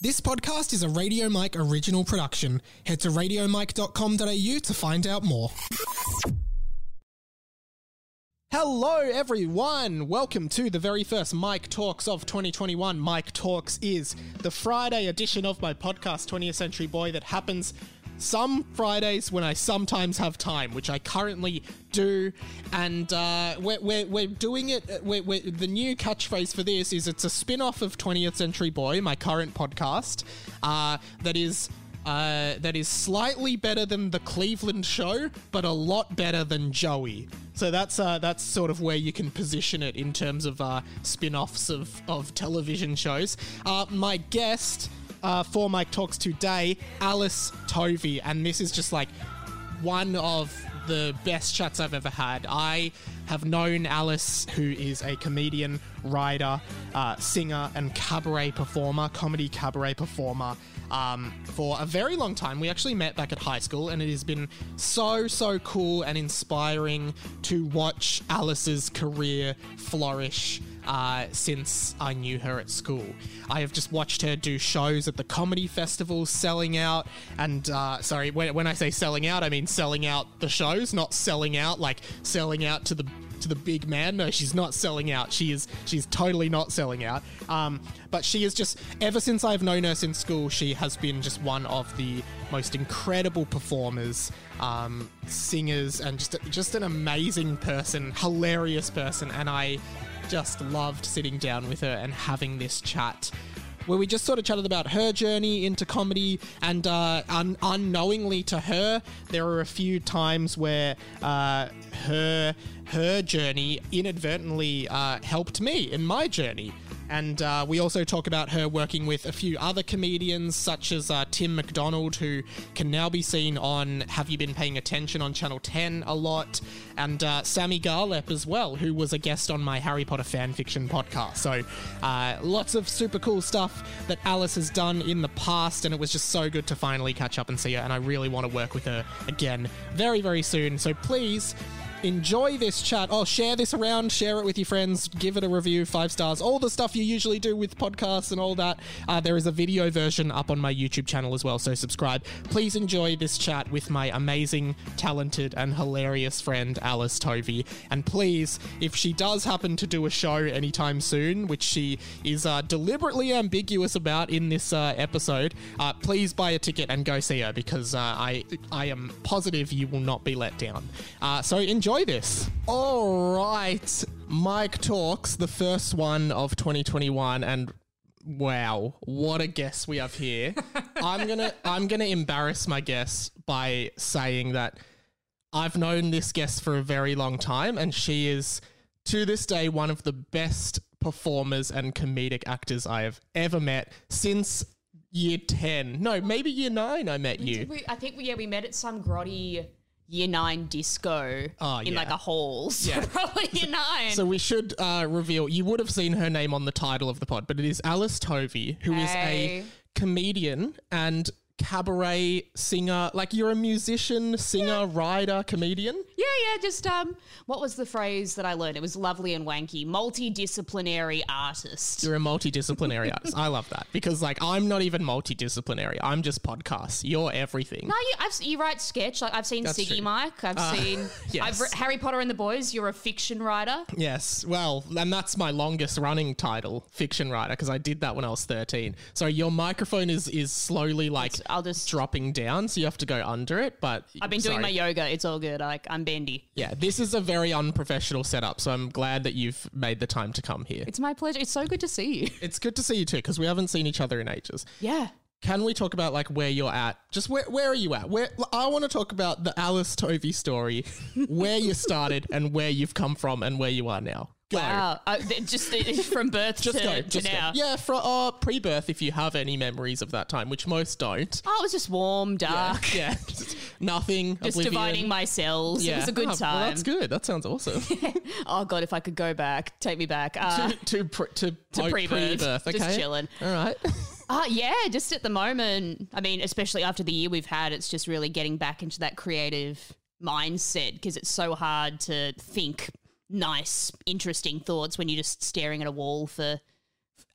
This podcast is a Radio Mike original production. Head to radiomike.com.au to find out more. Hello, everyone. Welcome to the very first Mike Talks of 2021. Mike Talks is the Friday edition of my podcast, 20th Century Boy, that happens some Fridays when I sometimes have time, which I currently do. And uh, we're, we're, we're doing it. uh, We're, the new catchphrase for this is it's a spin off of 20th Century Boy, my current podcast, uh, that is. Uh, that is slightly better than the Cleveland show, but a lot better than Joey. So that's uh, that's sort of where you can position it in terms of uh, spin-offs of, of television shows. Uh, my guest uh, for Mike Talks today, Alice Tovey, and this is just like one of the best chats I've ever had. I have known Alice, who is a comedian, writer, uh, singer, and cabaret performer, comedy cabaret performer. Um, for a very long time. We actually met back at high school, and it has been so, so cool and inspiring to watch Alice's career flourish uh, since I knew her at school. I have just watched her do shows at the comedy festivals, selling out, and uh, sorry, when, when I say selling out, I mean selling out the shows, not selling out like selling out to the to the big man. No, she's not selling out. She is she's totally not selling out. Um, but she is just ever since I've known her since school, she has been just one of the most incredible performers, um, singers, and just just an amazing person, hilarious person, and I just loved sitting down with her and having this chat where we just sort of chatted about her journey into comedy and uh, un- unknowingly to her there are a few times where uh, her her journey inadvertently uh, helped me in my journey and uh, we also talk about her working with a few other comedians, such as uh, Tim McDonald, who can now be seen on Have You Been Paying Attention on Channel 10 a lot, and uh, Sammy Garlep as well, who was a guest on my Harry Potter fanfiction podcast. So uh, lots of super cool stuff that Alice has done in the past, and it was just so good to finally catch up and see her, and I really want to work with her again very, very soon. So please enjoy this chat. Oh, share this around, share it with your friends, give it a review, five stars, all the stuff you usually do with podcasts and all that. Uh, there is a video version up on my YouTube channel as well, so subscribe. Please enjoy this chat with my amazing, talented, and hilarious friend Alice Tovey. And please, if she does happen to do a show anytime soon, which she is uh, deliberately ambiguous about in this uh, episode, uh, please buy a ticket and go see her because uh, I I am positive you will not be let down. Uh, so enjoy this. All right, Mike talks the first one of 2021 and. Wow, what a guest we have here. I'm gonna I'm gonna embarrass my guest by saying that I've known this guest for a very long time, and she is to this day one of the best performers and comedic actors I have ever met since year 10. No, maybe year 9 I met you. We, I think we, yeah, we met at some grotty year nine disco Oh, in yeah. like a hall. So Yeah. probably year nine. So we should uh, reveal. You would have seen her name on the title of the pod, but it is Alice Tovey, who is Hey. a comedian and cabaret singer. Like you're a musician, singer, writer, comedian. Yeah, yeah, just um, what was the phrase that I learned? It was lovely and wanky, multidisciplinary artist. You're a multidisciplinary artist. I love that because like I'm not even multidisciplinary. I'm just podcasts. You're everything. No, you, I've, you write sketch. Like I've seen That's Siggy true. Mike. I've seen. yes. I've Harry Potter and the Boys. You're a fiction writer. Yes, well, and that's my longest running title, fiction writer, because I did that when I was 13. So your microphone is is slowly like I'll just. dropping down, so you have to go under it. But I've been doing my yoga. It's all good. Like I'm bendy. Yeah, this is a very unprofessional setup, so I'm glad that you've made the time to come here. It's my pleasure. It's so good to see you. It's good to see you too, because we haven't seen each other in ages. Yeah. Can we talk about like where you're at? Just where where are you at? Where I want to talk about the Alice Tovey story, where you started and where you've come from and where you are now. Go. Wow. Uh, just uh, from birth Just to, go. to Just go. now. Yeah, for uh, pre-birth, if you have any memories of that time, which most don't. Oh, it was just warm, dark. Yeah, nothing. Just oblivion. dividing my cells. Yeah. It was a good Oh, time. Well, that's good. That sounds awesome. Oh god, if I could go back, take me back. Uh, to to, pre- to, to pre-birth, pre-birth. Okay. just chilling. All right. uh, yeah, just at the moment. I mean, especially after the year we've had, it's just really getting back into that creative mindset because it's so hard to think nice, interesting thoughts when you're just staring at a wall for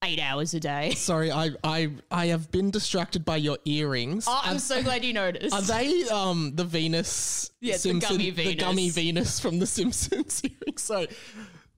eight hours a day. Sorry, I I I have been distracted by your earrings. Oh, I'm so glad you noticed. Are they um the Venus? Yeah, the gummy The gummy Venus. Venus from the Simpsons earrings. So,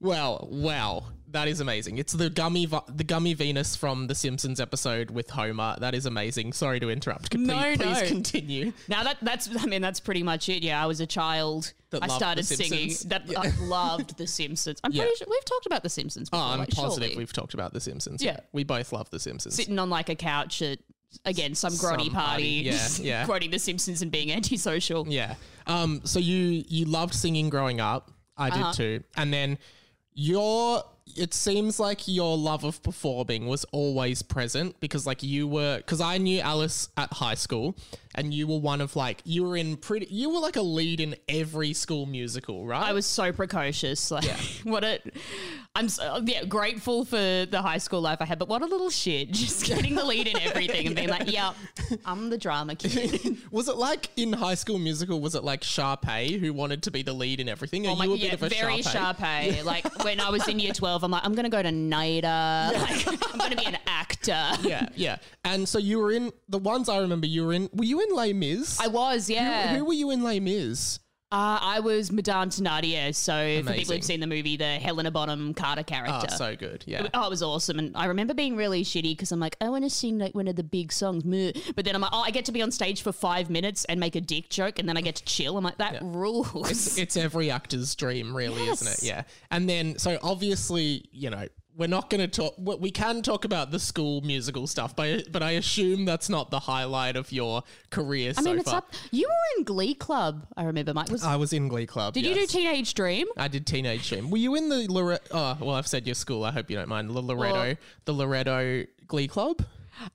well, wow, that is amazing. It's the gummy the gummy Venus from the Simpsons episode with Homer. That is amazing. Sorry to interrupt. Please, No, please no. continue. Now that that's I mean that's pretty much it. Yeah, I was a child. That I started singing. That Yeah. I loved The Simpsons. I'm Yeah. pretty sure we've talked about The Simpsons. Oh, Before, I'm like, positive surely. we've talked about the Simpsons. Yeah. we both love the Simpsons. sitting on like a couch at again some grotty Some party, party. Yeah, yeah. quoting The Simpsons and being antisocial. Yeah. Um. So you you loved singing growing up. I did Uh-huh. too. And then your it seems like your love of performing was always present because like you were because I knew Alice at high school and you were one of like you were in pretty you were like a lead in every school musical, right? I was so precocious. Like, what a. I'm so, yeah grateful for the high school life I had, but what a little shit. Just getting the lead in everything and being like, "Yep, I'm the drama kid." was it like in high school musical? Was it like Sharpay who wanted to be the lead in everything? Are Oh my, you a yeah, bit of a very Sharpay? Sharpay. Like when I was in year twelve, I'm like, I'm gonna go to NIDA. Like, I'm gonna be an actor. Yeah, yeah. And so you were in the ones I remember. You were in. Were you in Les Mis? I was, yeah. Who were you in Les Mis? Uh, I was Madame Thenardier. So for people who've seen the movie, the Helena Bonham Carter character. Oh, so good. Yeah. Oh, it was awesome. And I remember being really shitty because I'm like, I want to sing like one of the big songs. meh. But then I'm like, oh, I get to be on stage for five minutes and make a dick joke and then I get to chill. I'm like, that rules. It's, it's every actor's dream, really, isn't it? Yeah. And then, so obviously, you know, we're not going to talk. We can talk about the school musical stuff, but but I assume that's not the highlight of your career I so mean, it's far. up. You were in Glee Club, I remember, Mike. Was, I was in Glee Club. did you do. Teenage Dream? I did Teenage Dream. Were you in the Loretto? Oh, well, I've said your school. I hope you don't mind. The Loretto, the Loretto Glee Club.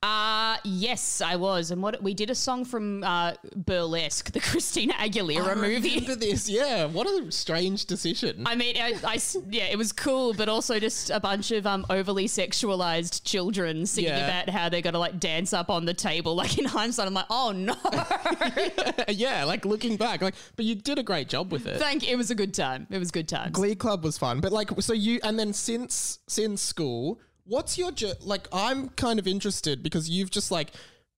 Uh yes, I was. And what we did a song from uh, Burlesque, the Christina Aguilera movie. Remember this? Yeah. What a strange decision. I mean, I yeah, it was cool, but also just a bunch of um, overly sexualized children singing Yeah. about how they're gonna like dance up on the table. Like in hindsight, I'm like, oh no, yeah, like looking back, like, but you did a great job with it. thank. You. It was a good time. It was good time. Glee Club was fun, but like, so you, and then since since school, what's your like? I'm kind of interested because you've just like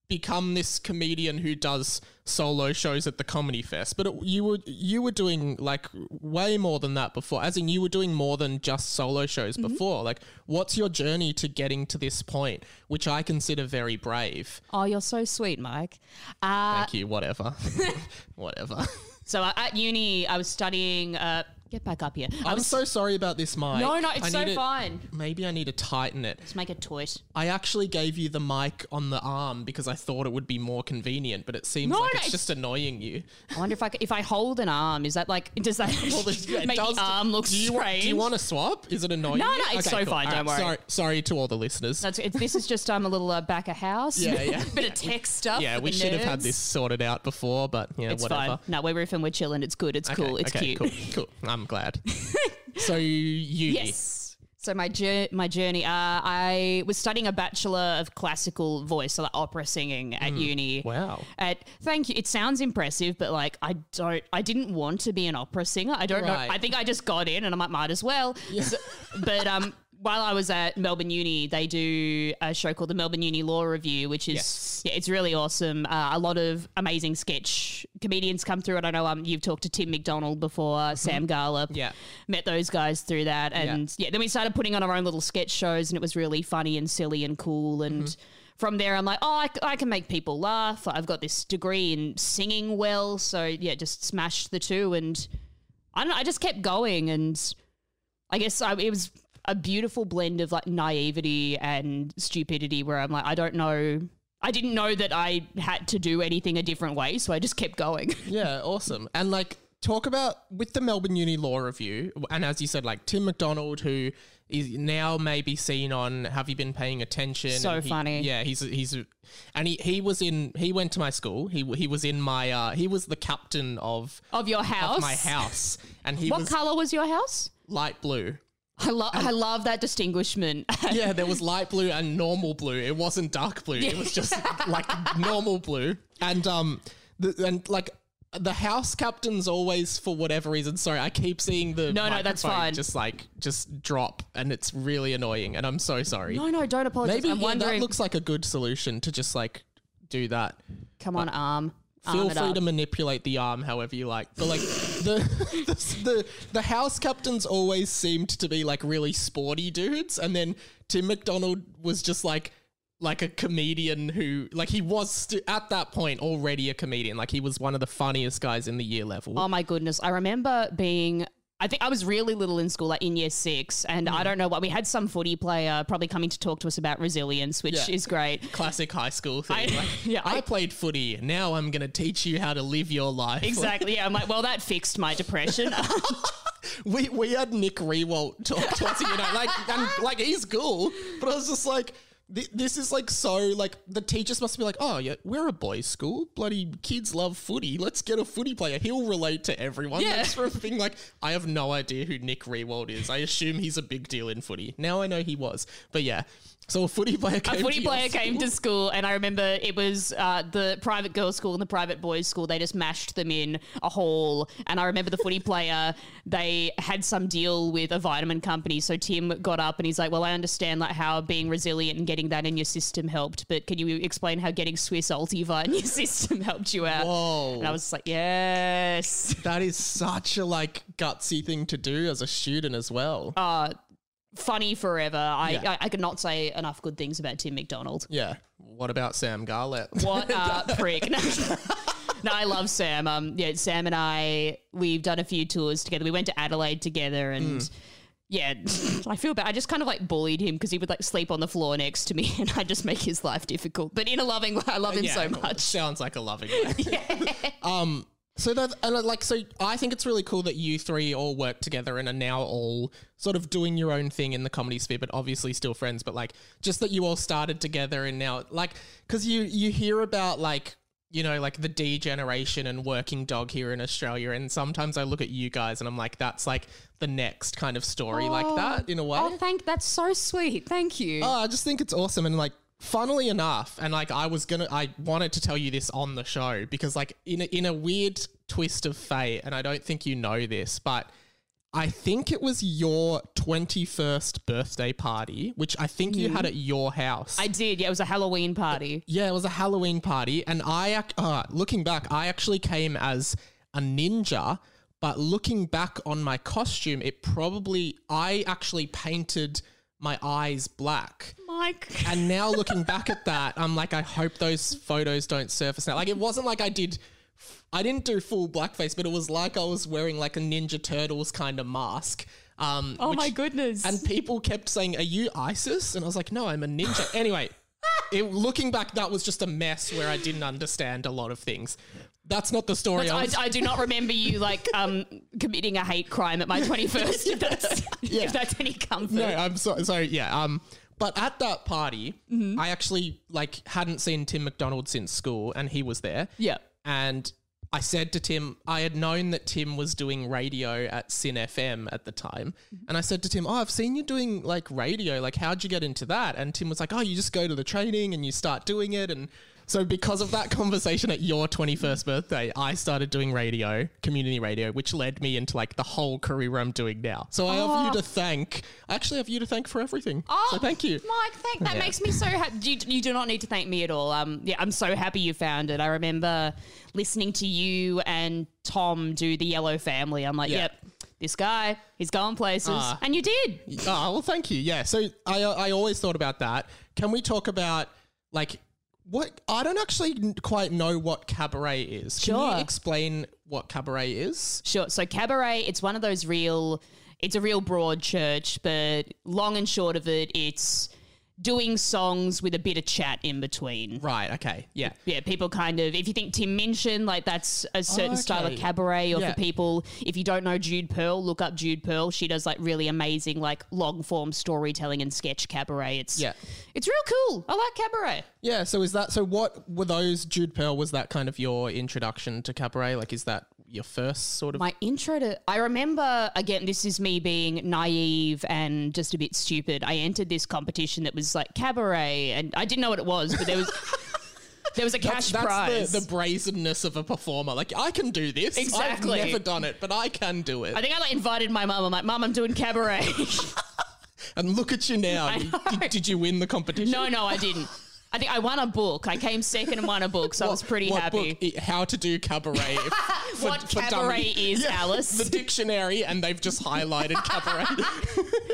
become this comedian who does solo shows at the comedy fest, but it, you were you were doing like way more than that before. As in, you were doing more than just solo shows before. Like, what's your journey to getting to this point, which I consider very brave? Oh, you're so sweet, Mike. Uh, Thank you. Whatever, whatever. so uh, at uni, I was studying. Uh, get back up here. I I'm was so sorry about this mic. no, no, I it's so need to- fine. Maybe I need to tighten it. Let's make a toit. I actually gave you the mic on the arm because I thought it would be more convenient, but it seems No, like no, it's, it's- just annoying you. I wonder if I if I hold an arm, is that like does that It make does- the arm look do you, strange? Do you want to swap? Is it annoying? No, you? no, it's so fine, don't worry. Sorry, sorry to all the listeners. That's, this is just um, a little uh, back of house. Yeah, yeah. Bit of tech stuff. yeah, we should have had this sorted out before, but yeah, It's whatever. fine. No, we're riffing, we're chilling. It's good. It's Okay, cool. It's okay, cute. Cool, cool. I'm glad. so you, Yes. So my jour- my journey, uh, I was studying a bachelor of classical voice, so like opera singing at uni. Hmm. Wow. At thank you. It sounds impressive, but like I don't, I didn't want to be an opera singer. I don't Right. know. I think I just got in, and I might might as well. So- but um, while I was at Melbourne Uni, they do a show called the Melbourne Uni Law Revue, which is Yes. yeah, it's really awesome. Uh, a lot of amazing sketch comedians come through, and I know um, you've talked to Tim McDonald before, Sam Garlop. Mm-hmm. Yeah. met those guys through that, and yeah. then we started putting on our own little sketch shows, and it was really funny and silly and cool. And Mm-hmm. from there, I'm like, oh, I can make people laugh. I've got this degree in singing well, so yeah, just smashed the two, and I don't know, I just kept going, and I guess I, it was a beautiful blend of like naivety and stupidity, where I'm like, I don't know. I didn't know that I had to do anything a different way, so I just kept going. Yeah, awesome. And like talk about with the Melbourne Uni Law Revue, and as you said, like Tim McDonald, who is now maybe seen on Have You Been Paying Attention? So he- funny. Yeah, he's he's and he he was in he went to my school. He he was in my uh he was the captain of of your house. of my house, and he What was color was your house? light blue. I love I love that distinguishment. Yeah, there was light blue and normal blue. It wasn't dark blue. It was just like normal blue. And um, the, and like the house captains always, for whatever reason, sorry, I keep seeing the No, no, that's fine. Just like just drop, and it's really annoying, and I'm so sorry. No, no, don't apologize. Maybe I'm yeah, wondering. that looks like a good solution to just like do that. come on, arm. Feel free up. to manipulate the arm however you like. But like the, the the the house captains always seemed to be like really sporty dudes, and then Tim McDonald was just like like a comedian who like he was st- at that point already a comedian. Like he was one of the funniest guys in the year level. Oh my goodness. I remember being I think I was really little in school, like in year six, and. I mm. don't know what we had some footy player probably coming to talk to us about resilience, which Yeah. is great. Classic high school thing. I- like, yeah, I, I- played footy. Now I'm gonna teach you how to live your life. Exactly. Yeah, I'm like, well, that fixed my depression. we we had Nick Riewoldt talk to us, you know, like and like he's cool, but I was just like. Thi- This is like so like the teachers must be like, oh yeah, we're a boys' school. Bloody kids love footy. Let's get a footy player. He'll relate to everyone. Yeah. That sort of thing. Like I have no idea who Nick Riewoldt is. I assume he's a big deal in footy. Now I know he was, but yeah. So a footy player came. a footy to player came school? to school, and I remember it was uh, the private girls' school and the private boys' school. They just mashed them in a hall, and I remember the footy player. They had some deal with a vitamin company, so Tim got up and he's like, "Well, I understand like how being resilient and getting that in your system helped, but can you explain how getting Swisse Ultivite in your system helped you out?" Whoa. And I was like, "Yes." That is such a like gutsy thing to do as a student as well. Uh, funny forever. I, Yeah. I I could not say enough good things about Tim McDonald. yeah. What about Sam Garlett? What a prick. No, no, I love Sam. Um, yeah, Sam and I, we've done a few tours together. We went to Adelaide together and. Mm. Yeah, I feel bad. I just kind of like bullied him because he would like sleep on the floor next to me, and I just make his life difficult. But in a loving way, I love him Yeah, so much. Sounds like a loving way. um. So that and uh, like so, I think it's really cool that you three all work together and are now all sort of doing your own thing in the comedy sphere, but obviously still friends. But like, just that you all started together and now like, because you you hear about like you know like the D generation and working dog here in Australia, and sometimes I look at you guys and I'm like, that's like the next kind of story like that in a way. Oh, thank. That's so sweet. Thank you. Oh, I just think it's awesome and like funnily enough and like I was gonna I wanted to tell you this on the show because like in a, in a weird twist of fate and I don't think you know this but I think it was your 21st birthday party which I think you had at your house. I did. Yeah, it was a Halloween party. yeah, it was a Halloween party and I ac- uh, looking back I actually came as a ninja but looking back on my costume it probably I actually painted my eyes black. Mike. And now looking back at that, I'm like, I hope those photos don't surface now. Like, it wasn't like I did, I didn't do full blackface, but it was like I was wearing like a Ninja Turtles kind of mask. Um, Oh which- my goodness. And people kept saying, Are you ISIS? And I was like, No, I'm a ninja. anyway, it, looking back, that was just a mess where I didn't understand a lot of things. That's not the story. I I, was- I do not remember you like um committing a hate crime at my 21st if that's Yeah. if that's any comfort. No, I'm sorry. Sorry, yeah. Um, but at that party, Mm-hmm. I actually like hadn't seen Tim McDonald since school, and he was there. Yeah. And I said to Tim, I had known that Tim was doing radio at SYN FM at the time, Mm-hmm. and I said to Tim, "Oh, I've seen you doing like radio. Like, how'd you get into that?" And Tim was like, "Oh, you just go to the training and you start doing it." And so, because of that conversation at your 21st birthday, I started doing radio, community radio, which led me into like the whole career I'm doing now. So I have you to thank. I actually have you to thank for everything. so thank you. Mike. Thank that Yeah. makes me so happy. You, you do not need to thank me at all. Um, yeah, I'm so happy you found it. I remember listening to you and Tom do the Yellow Family. I'm like, Yeah. yep, this guy, he's going places, Ah. and you did. Oh, well, thank you. Yeah. So I, I always thought about that. Can we talk about like what? I don't actually quite know what cabaret is. Can Sure. you explain what cabaret is? Sure. So cabaret, it's one of those real. It's a real broad church, but long and short of it, it's doing songs with a bit of chat in between. Right. Okay. Yeah. Yeah, people kind of, if you think Tim Minchin, like that's a certain style of cabaret, or Yeah. for people, if you don't know Jude Perl, look up Jude Perl. She does like really amazing, like long form storytelling and sketch cabaret. It's, Yeah. it's real cool. I like cabaret. Yeah. So is that so? What were those? Jude Perl was that kind of your introduction to cabaret? Like, is that your first sort of? My intro to, I remember, again, this is me being naive and just a bit stupid. I entered this competition that was like cabaret, and I didn't know what it was, but there was. There was a cash that's prize. the, the brazenness of a performer. Like I can do this. Exactly. I've never done it, but I can do it. I think I like invited my mum. I'm like, Mum, I'm doing cabaret. and look at you now. I You- know. Did, did you win the competition? no, no, I didn't. I think I won a book. I came second and won a book, so I was pretty what happy. Book? How to do cabaret. for- What for cabaret dummies. is, Alice? The dictionary, and they've just highlighted cabaret.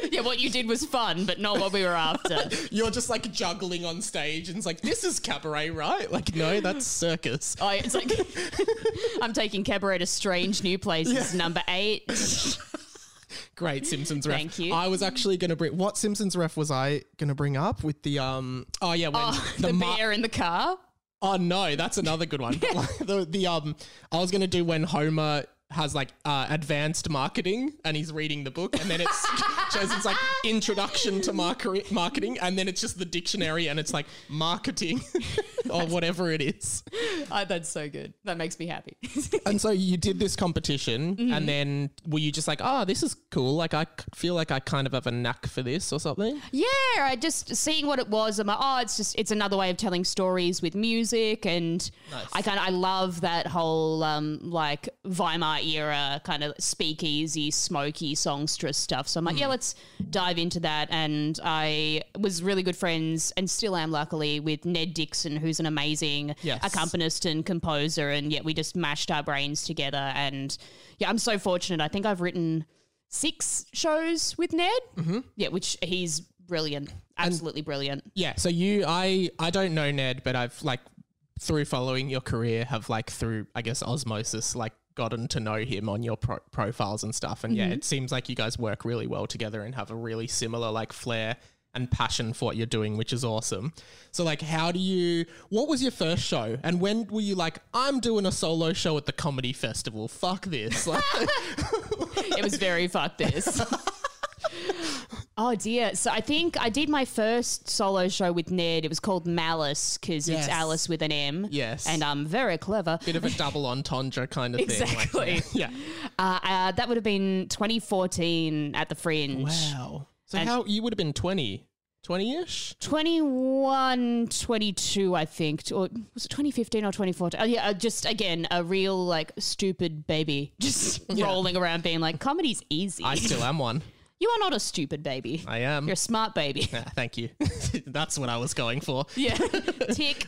yeah, what you did was fun, but not what we were after. You're just like juggling on stage, and it's like, this is cabaret, right? Like, no, that's circus. Oh, it's like I'm taking cabaret to strange new places. Number eight. Great Simpsons ref. Thank you. I was actually going to bring what Simpsons ref was I going to bring up with the um. Oh yeah, when Oh, the, ma- bear in the car. Oh no, that's another good one. The the um, I was gonna do when Homer has like uh, advanced marketing and he's reading the book, and then it's shows it's like introduction to market marketing, and then it's just the dictionary, and it's like marketing or whatever it is. Oh, that's so good. That makes me happy. And so you did this competition, Mm-hmm. and then were you just like, oh, this is cool? Like I feel like I kind of have a knack for this or something. yeah, I just seeing what it was. I'm like, oh, it's just it's another way of telling stories with music, and I kind of I love that whole um like Weimar era kind of speakeasy, smoky songstress stuff. So I'm like, yeah, let's dive into that. And I was really good friends, and still am luckily with Ned Dixon, who's an amazing Yes. accompanist and composer, and yet we just mashed our brains together. And yeah, I'm so fortunate. I think I've written six shows with Ned. Mm-hmm. Yeah, which he's brilliant, absolutely brilliant. Yeah. So you, I, I don't know Ned, but I've like through following your career, have like through I guess osmosis, like gotten to know him on your pro- profiles and stuff. And yeah, it seems like you guys work really well together and have a really similar like flair and passion for what you're doing, which is awesome. So like, how do you? What was your first show, and when were you like, I'm doing a solo show at the comedy festival? Fuck this! Like, It was very fuck this. Oh dear. So I think I did my first solo show with Ned. It was called Malice because Yes. it's Alice with an M. Yes. And I'm very clever. bit of a double entendre kind of thing. like, Exactly. yeah. Uh, uh, that would have been 2014 at the Fringe. Wow. So And- how you would have been 20, 20-ish? 21, 22, I think. Or was it 2015 or 2014? Oh, yeah, uh, just again, a real like stupid baby just rolling around being like, comedy's easy. I still am one. you are not a stupid baby. I am. You're a smart baby. Ah, thank you. That's what I was going for. yeah. Tick.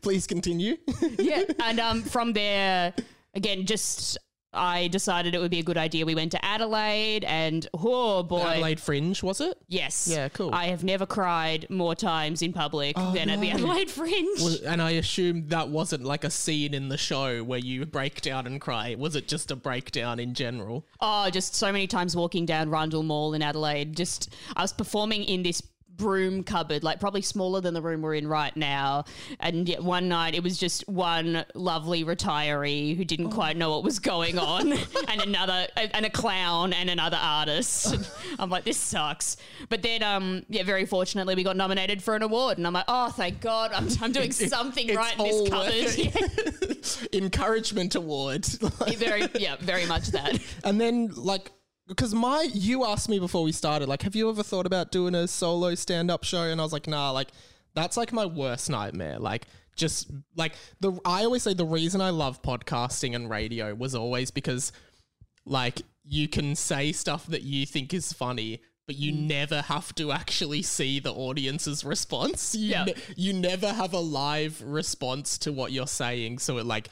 Please continue. yeah. And um, from there, again, just I decided it would be a good idea. We went to Adelaide, and oh boy, Adelaide Fringe, was it? yes, Yeah, cool. I have never cried more times in public oh, than at the no. Adelaide Fringe. Was- And I assume that wasn't like a scene in the show where you break down and cry. Was it just a breakdown in general? Oh, just so many times walking down Rundle Mall in Adelaide. Just I was performing in this broom cupboard, like probably smaller than the room we're in right now. And yet one night it was just one lovely retiree who didn't quite know what was going on, and another and a clown and another artist. And I'm like, this sucks. But then, um, yeah, very fortunately we got nominated for an award, and I'm like, oh, thank God, I'm, I'm doing something right in this cupboard. Encouragement award. Very, yeah, very much that. and then like because my you asked me before we started like have you ever thought about doing a solo stand-up show? And i was like nah like that's like my worst nightmare. Like just like the i always say the reason i love podcasting and radio was always because like you can say stuff that you think is funny but you mm. never have to actually see the audience's response. You, Yeah. ne- you never have a live response to what you're saying. So it like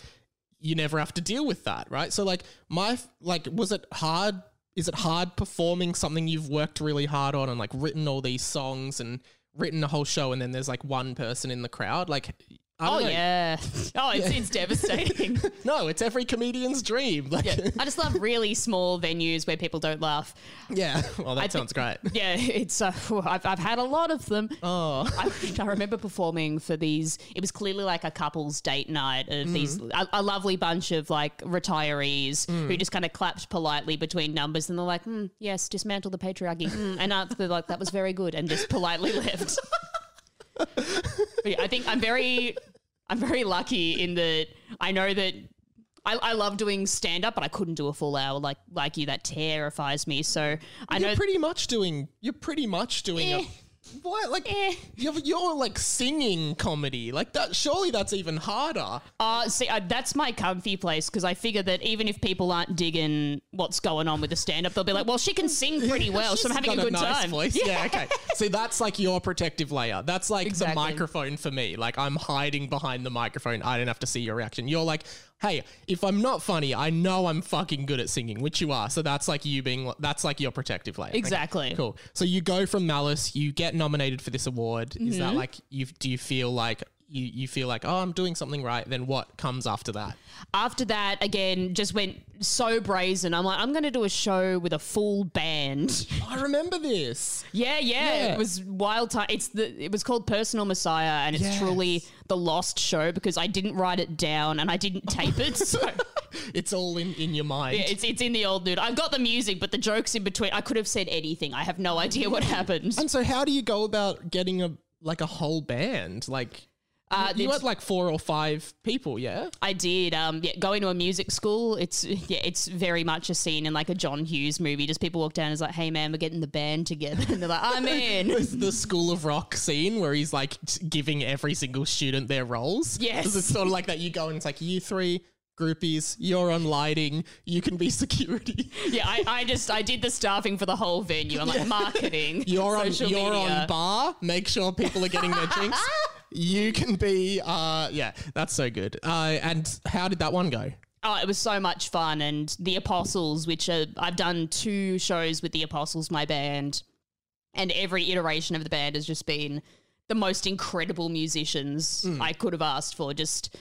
you never have to deal with that, right? So like my like was it hard is it hard performing something you've worked really hard on and like written all these songs and written a whole show and then there's like one person in the crowd? Like Oh know. yeah. Oh, it's, it's devastating. No, it's every comedian's dream. Like yeah. I just love really small venues where people don't laugh. Yeah. Well, that I sounds great. Yeah, it's uh, I've, I've had a lot of them. Oh. I, I remember performing for these. It was clearly like a couple's date night of these a, a lovely bunch of like retirees who just kind of clapped politely between numbers, and they're like, mm, "Yes, dismantle the patriarchy," mm, and they're like, "That was very good," and just politely left. But yeah, I think I'm very, I'm very lucky in that I know that. I, I love doing stand up, but I couldn't do a full hour like like you. That terrifies me. So I know You're pretty much doing you're pretty much doing Eh. a What? Like Eh. you're, you're like singing comedy. Like that. Surely that's even harder. Uh, see, uh, that's my comfy place because I figure that even if people aren't digging what's going on with the stand up, they'll be like, well, she can sing pretty well, so I'm having a good nice time. Voice. Yeah. okay. See, that's like your protective layer. That's like Exactly. the microphone for me. Like I'm hiding behind the microphone. I don't have to see your reaction. You're like, hey, if I'm not funny, I know I'm fucking good at singing, which you are. So that's like you being. That's like your protective layer. Okay, Exactly. Cool. So you go from Malice. You get nominated for this award. Is Mm-hmm. that like you? Do you feel like? You, you feel like oh I'm doing something right then what comes after that After that, again, just went so brazen. I'm like, I'm going to do a show with a full band. I remember this Yeah, yeah, Yeah. it was wild time. It's the it was called Personal Messiah, and it's Yes. truly the lost show because I didn't write it down and I didn't tape it. So it's all in in your mind yeah, it's it's in the old nude. I've got the music, but the jokes in between. I could have said anything. I have no idea what happened. And so, how do you go about getting a like a whole band? Like, Uh, you had like four or five people, yeah. I did. Um, yeah, going to a music school. It's yeah, it's very much a scene in like a John Hughes movie. Just people walk down and it's like, "Hey man, we're getting the band together," and they're like, "I'm in." The School of Rock scene where he's like giving every single student their roles. Yes. it's sort of like that. You go and it's like you three groupies, you're on lighting, you can be security. yeah, I, I just I did the staffing for the whole venue. I'm like marketing. You're on you're media. on bar. Make sure people are getting their drinks. You can be. Uh, yeah, that's so good. Uh, and how did that one go? Oh, it was so much fun. And the Apostles, which are, I've done two shows with the Apostles, my band, and every iteration of the band has just been the most incredible musicians I could have asked for. Just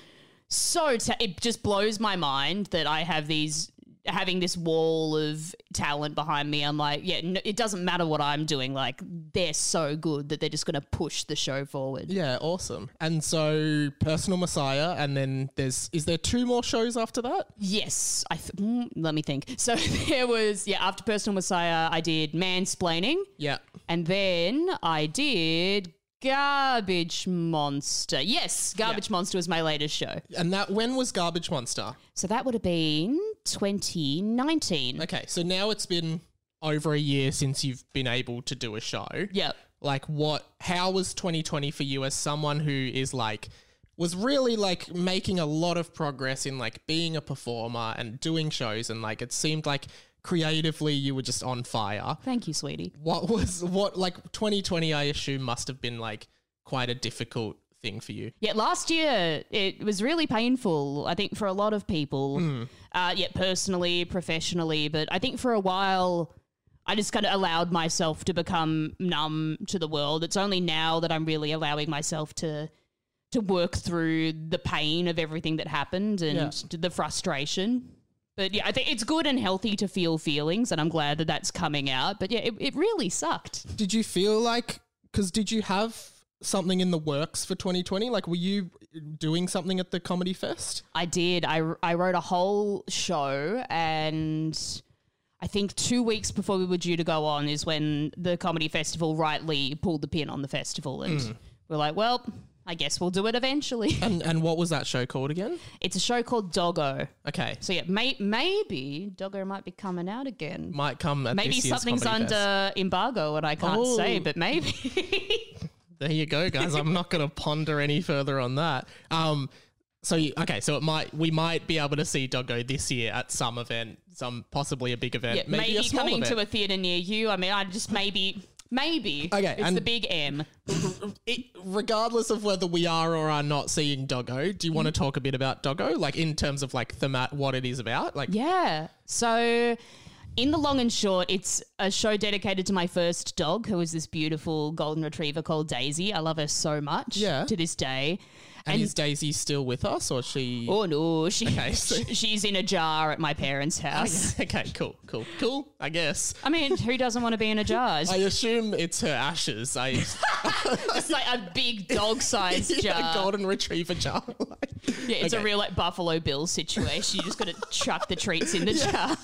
so, ta- it just blows my mind that I have these. Having this wall of talent behind me, I'm like, yeah, no, it doesn't matter what I'm doing. Like, they're so good that they're just going to push the show forward. Yeah, awesome. And so, Personal Messiah, and then there's is there two more shows after that? Yes, I th- mm, let me think. So there was yeah. After Personal Messiah, I did Mansplaining, Yeah. and then I did Garbage Monster. Yes, Garbage Monster was my latest show. And that when was Garbage Monster? So that would have been 2019. Okay, so now it's been over a year since you've been able to do a show. Yep. Like what how was 2020 for you as someone who is like was really like making a lot of progress in like being a performer and doing shows and like it seemed like creatively you were just on fire. Thank you, sweetie. What was what like 2020 I assume must have been like quite a difficult thing for you. Yeah, last year it was really painful. I think for a lot of people, uh, yeah, personally, professionally, but I think for a while. I just kind of allowed myself to become numb to the world. It's only now that I'm really allowing myself to to work through the pain of everything that happened and Yeah. the frustration. But yeah, I think it's good and healthy to feel feelings, and I'm glad that that's coming out. But yeah, it, it really sucked. Did you feel like cuz did you have something in the works for 2020? Like were you doing something at the comedy fest? I did. I, I wrote a whole show, and I think two weeks before we were due to go on is when the comedy festival rightly pulled the pin on the festival, and mm. we're like, well, I guess we'll do it eventually. And and what was that show called again? it's a show called Doggo. Okay. So yeah, may, maybe Doggo might be coming out again. Might come at Maybe this year's something's Comedy under Fest. embargo and I can't Oh. say, but maybe. There you go, guys. I'm not going to ponder any further on that. Um, so you, okay, so it might we might be able to see Doggo this year at some event, some possibly a big event, yeah, maybe, maybe, a small coming event. to a theater near you. I mean, I just maybe, maybe. Okay, it's and- the big M. it, regardless of whether we are or are not seeing Doggo, do you want to talk a bit about Doggo, like in terms of like themat, what it is about? Like, Yeah. So, in the long and short, it's a show dedicated to my first dog, who is this beautiful golden retriever called Daisy. I love her so much Yeah. to this day. And, is Daisy still with us, or she? Oh no, she, Okay, so- she's in a jar at my parents' oh, house. okay, cool, cool, cool. I guess. I mean, who doesn't want to be in a jar? I assume it's her ashes. I it's like a big dog-sized yeah, jar. A golden retriever jar. Yeah, it's a real like Buffalo Bill situation. You just got to chuck the treats in the jar.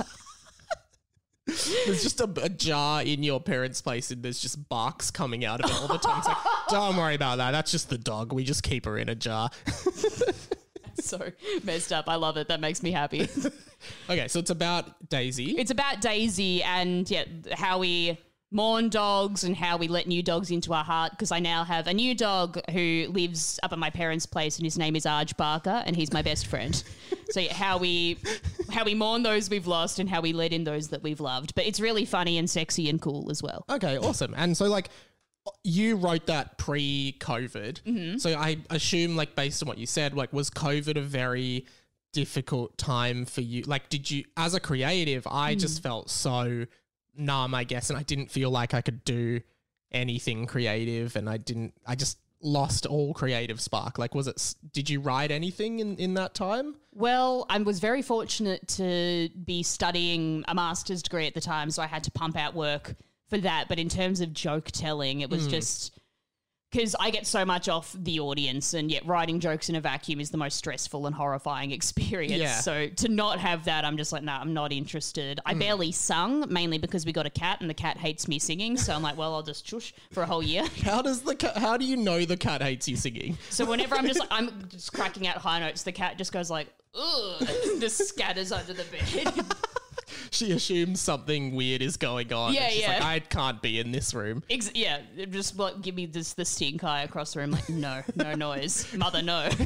There's just a, a jar in your parents' place, and there's just barks coming out of it all the time. It's like, don't worry about that. That's just the dog. We just keep her in a jar. so messed up. I love it. That makes me happy. Okay, so it's about Daisy. it's about Daisy and yeah, how we mourn dogs and how we let new dogs into our heart because I now have a new dog who lives up at my parents' place and his name is Arj Barker and he's my best friend. so yeah, how we how we mourn those we've lost and how we let in those that we've loved. But it's really funny and sexy and cool as well. Okay, awesome. And so like you wrote that pre-COVID. Mm-hmm. So I assume like based on what you said, like was COVID a very difficult time for you? Like did you as a creative, I Mm. just felt so numb, I guess, and I didn't feel like I could do anything creative and I didn't I just lost all creative spark. Like was it did you write anything in in that time? Well, I was very fortunate to be studying a master's degree at the time, so I had to pump out work for that. But in terms of joke telling, it was hmm. just because I get so much off the audience, and yet writing jokes in a vacuum is the most stressful and horrifying experience. Yeah. So to not have that, I'm just like, no, I'm not interested. I hmm. barely sung, mainly because we got a cat, and the cat hates me singing. So I'm like, well, I'll just shush for a whole year. How does the cat, how do you know the cat hates you singing? So whenever I'm just like, I'm just cracking out high notes, the cat just goes like, ugh, and just scatters under the bed. She assumes something weird is going on. Yeah, she's like, yeah. I can't be in this room. Ex- yeah, just like give me this the stink eye across the room. Like, no, no noise, mother, no.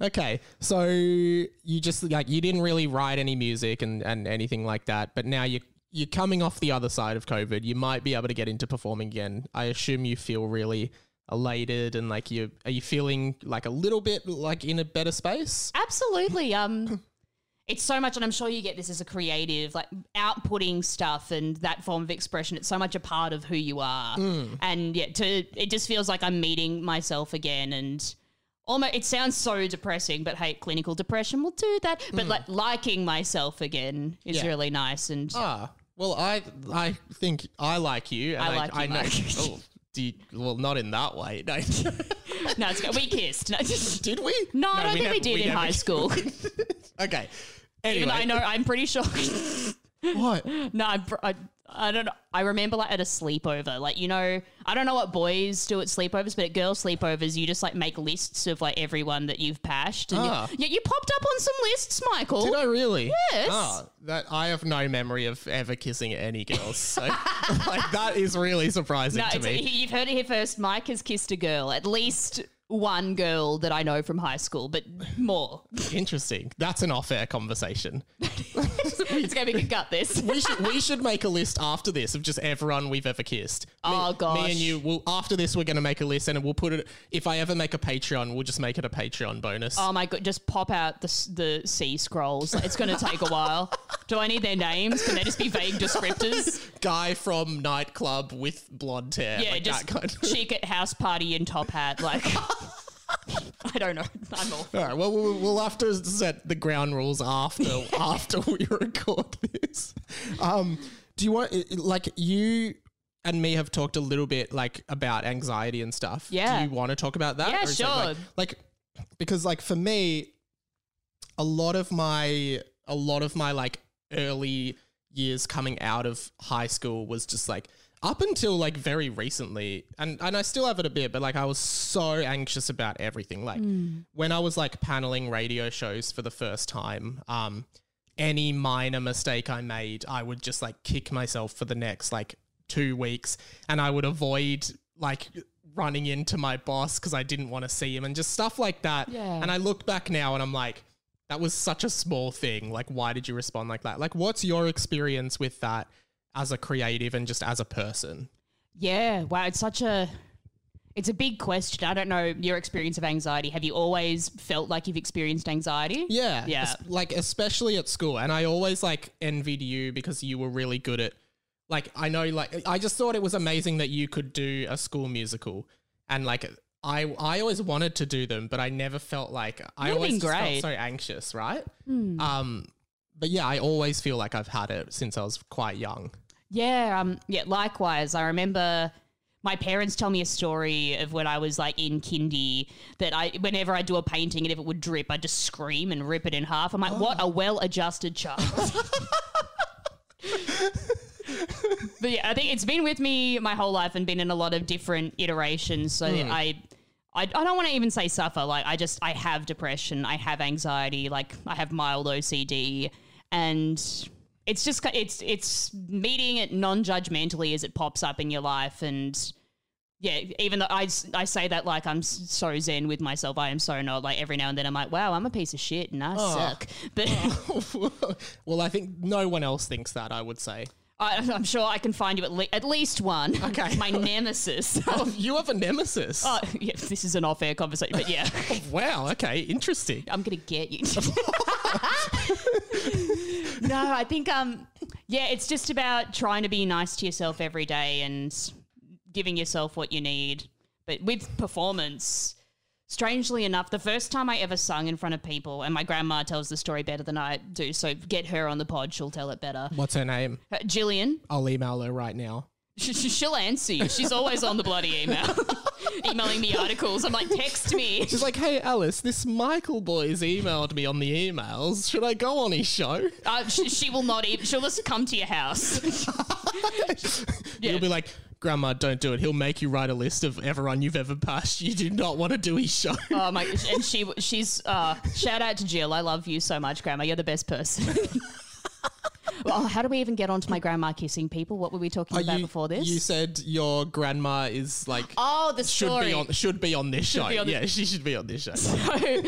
Okay, so you just like you didn't really write any music and, and anything like that, but now you you're coming off the other side of COVID. You might be able to get into performing again. I assume you feel really elated and like you are you feeling like a little bit like in a better space? Absolutely. Um, it's so much, and I'm sure you get this as a creative, like outputting stuff and that form of expression. It's so much a part of who you are, and yeah, to it just feels like I'm meeting myself again and. Almost, it sounds so depressing, but hey, clinical depression will do that. But like liking myself again is Yeah. really nice, and Ah, well, I I think I like you. And I like you, I know. Oh, do you, well, not in that way. No. no, it's good. we kissed. No, just- did we? No, I don't think we never- did in never- high school. okay. Even though I know, I'm pretty sure. what? no, I'm pr- I, I don't know. I remember like at a sleepover, like you know, I don't know what boys do at sleepovers, but at girls' sleepovers, you just like make lists of like everyone that you've pashed. And Ah. you, yeah, you popped up on some lists, Michael. Did I really? Yes. Ah, that I have no memory of ever kissing any girls. So, like, that is really surprising no, to me. you've heard it here first. Mike has kissed a girl, at least one girl that I know from high school, but more. Interesting. That's an off-air conversation. it's going to be good gut this. We should we should make a list after this of just everyone we've ever kissed. Me- Oh, gosh. Me and you. Will after this, we're going to make a list, and we'll put it. If I ever make a Patreon, we'll just make it a Patreon bonus. Oh my god! Just pop out the the C scrolls. It's going to take a while. Do I need their names? Can they just be vague descriptors? Guy from nightclub with blonde hair. Yeah, like just that kind of. chic at house party in top hat. Like, I don't know. I'm all. All right. Well, we'll we'll have to set the ground rules after after we record this. Um, do you want like you and me have talked a little bit like about anxiety and stuff? Yeah. Do you want to talk about that? Yeah, Or is like- sure. Like, because like for me, a lot of my a lot of my like early years coming out of high school was just like up until like very recently and and I still have it a bit but like I was so anxious about everything like when I was like paneling radio shows for the first time um any minor mistake I made I would just like kick myself for the next like 2 weeks and I would avoid like running into my boss cuz I didn't want to see him and just stuff like that Yeah. and I look back now and I'm like that was such a small thing. Like, why did you respond like that? Like, what's your experience with that as a creative and just as a person? Yeah. Wow. It's such a. It's a big question. I don't know your experience of anxiety. Have you always felt like you've experienced anxiety? Yeah. Yeah. es- like, especially at school. And I always like envied you because you were really good at, like, I know, like, I just thought it was amazing that you could do a school musical. And like, I, I always wanted to do them, but I never felt like I Would've always felt so anxious, right? Um, but yeah, I always feel like I've had it since I was quite young. Yeah, um, yeah. Likewise, I remember my parents tell me a story of when I was like in kindy that I, whenever I do a painting and if it would drip, I'd just scream and rip it in half. I'm like, what a well-adjusted child. but yeah, I think it's been with me my whole life and been in a lot of different iterations. So that I. I, I don't want to even say suffer. Like I just I have depression, I have anxiety, like I have mild OCD, and it's just it's it's meeting it non-judgmentally as it pops up in your life and yeah even though I, I say that like i'm so zen with myself i am so not like every now and then i'm like wow i'm a piece of shit and i oh. suck but well, I think no one else thinks that. I would say. I, i'm sure i can find you at, le- at least one Okay. my nemesis Oh, you have a nemesis. oh yeah this is an off-air conversation but yeah Wow. Okay. Interesting. I'm gonna get you. no, I think um yeah, it's just about trying to be nice to yourself every day and giving yourself what you need. But with performance, strangely enough, the first time I ever sung in front of people, and my grandma tells the story better than I do, so get her on the pod, she'll tell it better. What's her name? Uh, Jillian, I'll email her right now. sh- sh- she'll answer you. She's always on the bloody email, emailing me articles. I'm like, text me. She's like, "Hey, Alice, this Michael boy's emailed me on the emails. Should I go on his show?" Uh, sh- she will not even. She'll just come to your house. Yeah. You'll be like, "Grandma, don't do it. He'll make you write a list of everyone you've ever passed. You do not want to do his show." Oh my! And she, she's. Uh, shout out to Jill. I love you so much, Grandma. You're the best person. well, how do we even get onto my grandma kissing people? What were we talking about you, before this? you said your grandma is like oh, the should story. be on should be on this show. be on the- yeah, she should be on this show. So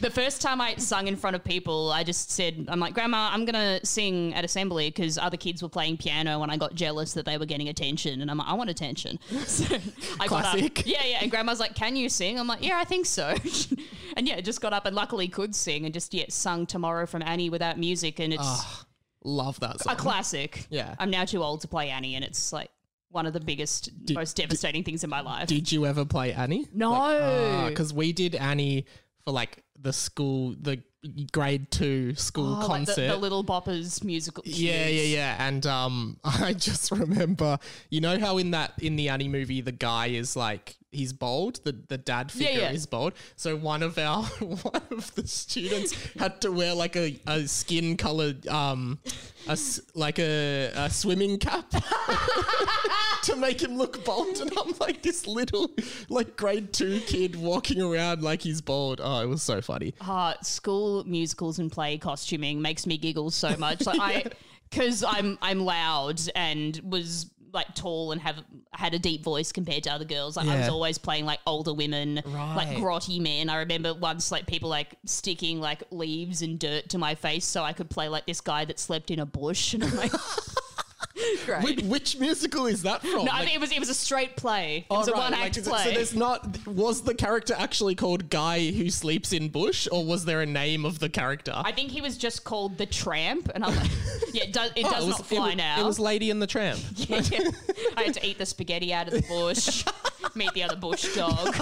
the first time I sung in front of people, I just said, I'm like, Grandma, I'm going to sing at assembly because other kids were playing piano and I got jealous that they were getting attention. And I'm like, I want attention. So I got Classic. up. Yeah, yeah. And Grandma's like, Can you sing? I'm like, Yeah, I think so. and yeah, just got up and luckily could sing and just, yeah, sung Tomorrow from Annie without music. And it's ah. Love that song. a classic. Yeah. I'm now too old to play Annie and it's like one of the biggest, most devastating things in my life. Did you ever play Annie? no. Because we did Annie for like the school, the grade two school Oh, like concert. the, the Little Boppers musical. Yeah, yeah, yeah. And um I just remember you know how in that in the Annie movie the guy is like he's bald, the the dad figure yeah. is bald. So one of our one of the students had to wear like a, a skin colored um a like a, a swimming cap to make him look bald and I'm like this little like grade 2 kid walking around like he's bald. Oh, it was so funny. uh, school musicals and play costuming makes me giggle so much. Like I, because I'm I'm loud and was like tall and have had a deep voice compared to other girls. Like I was Yeah. always playing like older women, like Right. grotty men. I remember once like people like sticking like leaves and dirt to my face so I could play like this guy that slept in a bush. And I'm like, great. Which, which musical is that from? no, I Like- mean it was it was a straight play. It Oh, was a right, one act it- play. So there's not. Was the character actually called Guy Who Sleeps in Bush, or was there a name of the character? I think he was just called the Tramp, and I'm like, yeah, it does, it does Oh, it was, not fly it, now. It was Lady and the Tramp. I had to eat the spaghetti out of the bush, meet the other bush dog.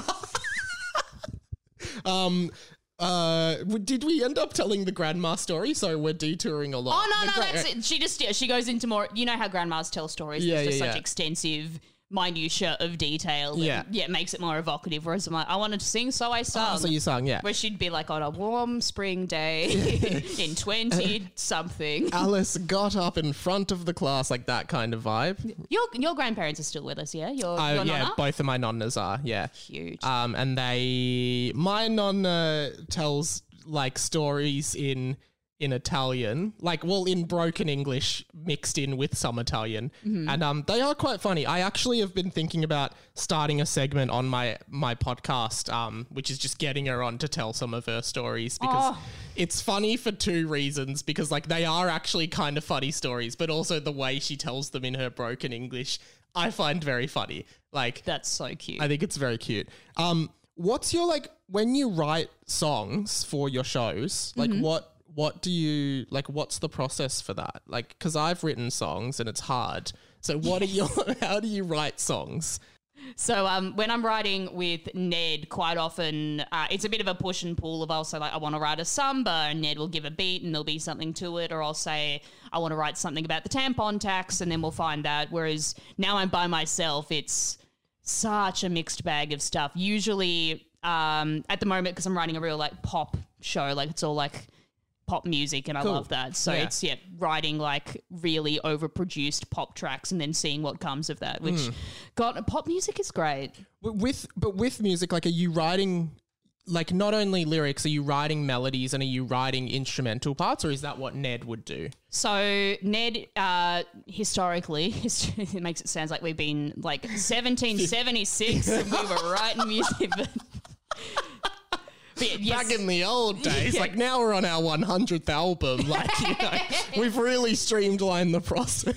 Um, Uh, did we end up telling the grandma story? So we're detouring a lot. Oh no, The no, gra- that's it. She just yeah, she goes into more. You know how grandmas tell stories. Yeah, There's just yeah, such yeah. extensive minutia of detail. that, Yeah. yeah, it makes it more evocative. Whereas I'm like, I wanted to sing, so I sung. Oh, so you sung, yeah. where she'd be like on a warm spring day in twenty something. Alice got up in front of the class, like that kind of vibe. Your your grandparents are still with us, yeah. Your Uh, your yeah, nonna? both of my nonnas are, yeah. Huge. Um, and they, my nonna tells like stories in in Italian, like well in broken English mixed in with some Italian, and um, they are quite funny. I actually have been thinking about starting a segment on my my podcast, um, which is just getting her on to tell some of her stories because Oh. it's funny for two reasons. Because like they are actually kind of funny stories, but also the way she tells them in her broken English, I find very funny. Like That's so cute. I think it's very cute. Um, what's your like when you write songs for your shows? Like what what do you like? What's the process for that? Like, because I've written songs and it's hard. So what are your? how do you write songs? So um, when I'm writing with Ned, quite often uh, it's a bit of a push and pull of also like I want to write a samba, and Ned will give a beat and there'll be something to it, or I'll say I want to write something about the tampon tax, and then we'll find that. Whereas now I'm by myself, it's such a mixed bag of stuff. Usually, um, at the moment, because I'm writing a real like pop show, like it's all like pop music, and I love that. So Yeah. it's yeah, writing like really overproduced pop tracks, and then seeing what comes of that. Which, Hmm. God, pop music is great. W- With but with music, like, are you writing? like not only lyrics, are you writing melodies and are you writing instrumental parts, or is that what Ned would do? So Ned, uh, historically, it makes it sound like we've been like 1776 and we were writing music. But, but yes, Back in the old days, like now we're on our 100th album. Like, you know, we've really streamlined the process.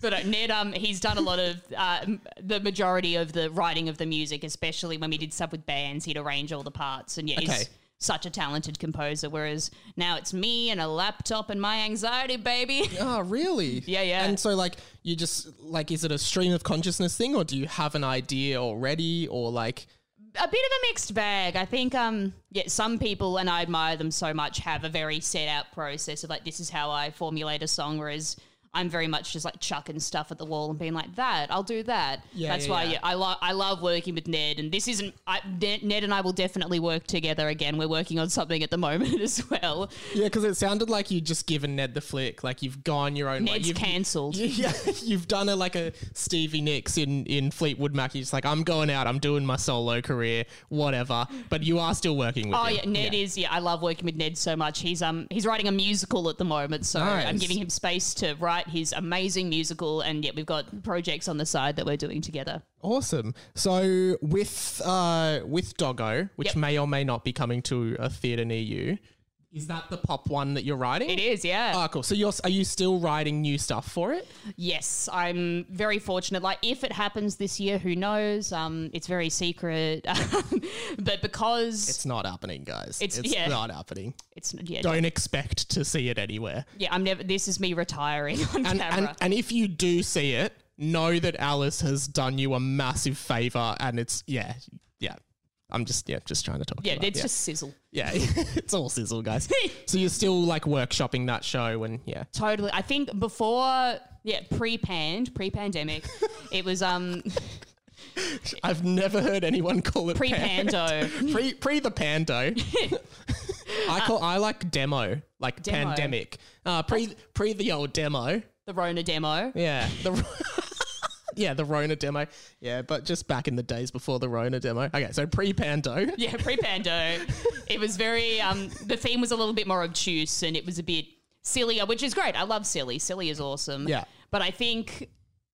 But uh, Ned, um, he's done a lot of uh, the majority of the writing of the music, especially when we did stuff with bands. He'd arrange all the parts, and yeah, Okay. he's such a talented composer. Whereas now it's me and a laptop and my anxiety, baby. Oh, really? Yeah, yeah. And so, like, you just like, is it a stream of consciousness thing, or do you have an idea already, or like, a bit of a mixed bag. I think, um, yeah, some people, and I admire them so much, have a very set out process of like, this is how I formulate a song, whereas I'm very much just like chucking stuff at the wall and being like, that, I'll do that. Yeah, That's yeah, why yeah. I, lo- I love working with Ned, and this isn't, I, Ned, and I will definitely work together again. We're working on something at the moment as well. yeah? Because it sounded like you just given Ned the flick, like you've gone your own way. Ned's You've, cancelled. Yeah, you've done a like a Stevie Nicks in, in Fleetwood Mac. You're like, I'm going out, I'm doing my solo career, whatever. But you are still working with Oh him. yeah, Ned is yeah. I love working with Ned so much. He's um he's writing a musical at the moment, so I'm giving him space to write his amazing musical, and yet we've got projects on the side that we're doing together. Awesome. So with uh with Doggo, which Yep. may or may not be coming to a theater near you, is that the pop one that you're writing? It is, yeah. Oh, cool. So you're are you still writing new stuff for it? yes, I'm very fortunate. Like if it happens this year, who knows? Um, it's very secret, but because It's not happening, guys. It's- It's, yeah. not happening. it's yeah, Don't expect to see it anywhere. yeah. I'm never. This is me retiring on And camera. and, and if you do see it, know that Alice has done you a massive favor and it's yeah, yeah. I'm just yeah, just trying to talk. yeah, about, it's yeah. just sizzle. yeah, it's all sizzle, guys. so you're still like workshopping that show and yeah. Totally. I think before, yeah, pre-panned, pre-pandemic, it was um I've never heard anyone call it pre-pando. pre pre the pando. I call I like demo, like Demo. pandemic. Uh, pre pre the old demo. the Rona demo. Yeah, the yeah the Rona demo. Yeah, but just back in the days before the Rona demo. Okay, so pre pando. Yeah, pre-pando. it was very um the theme was a little bit more obtuse and it was a bit sillier, which is great. I love silly. Silly is awesome. Yeah. But I think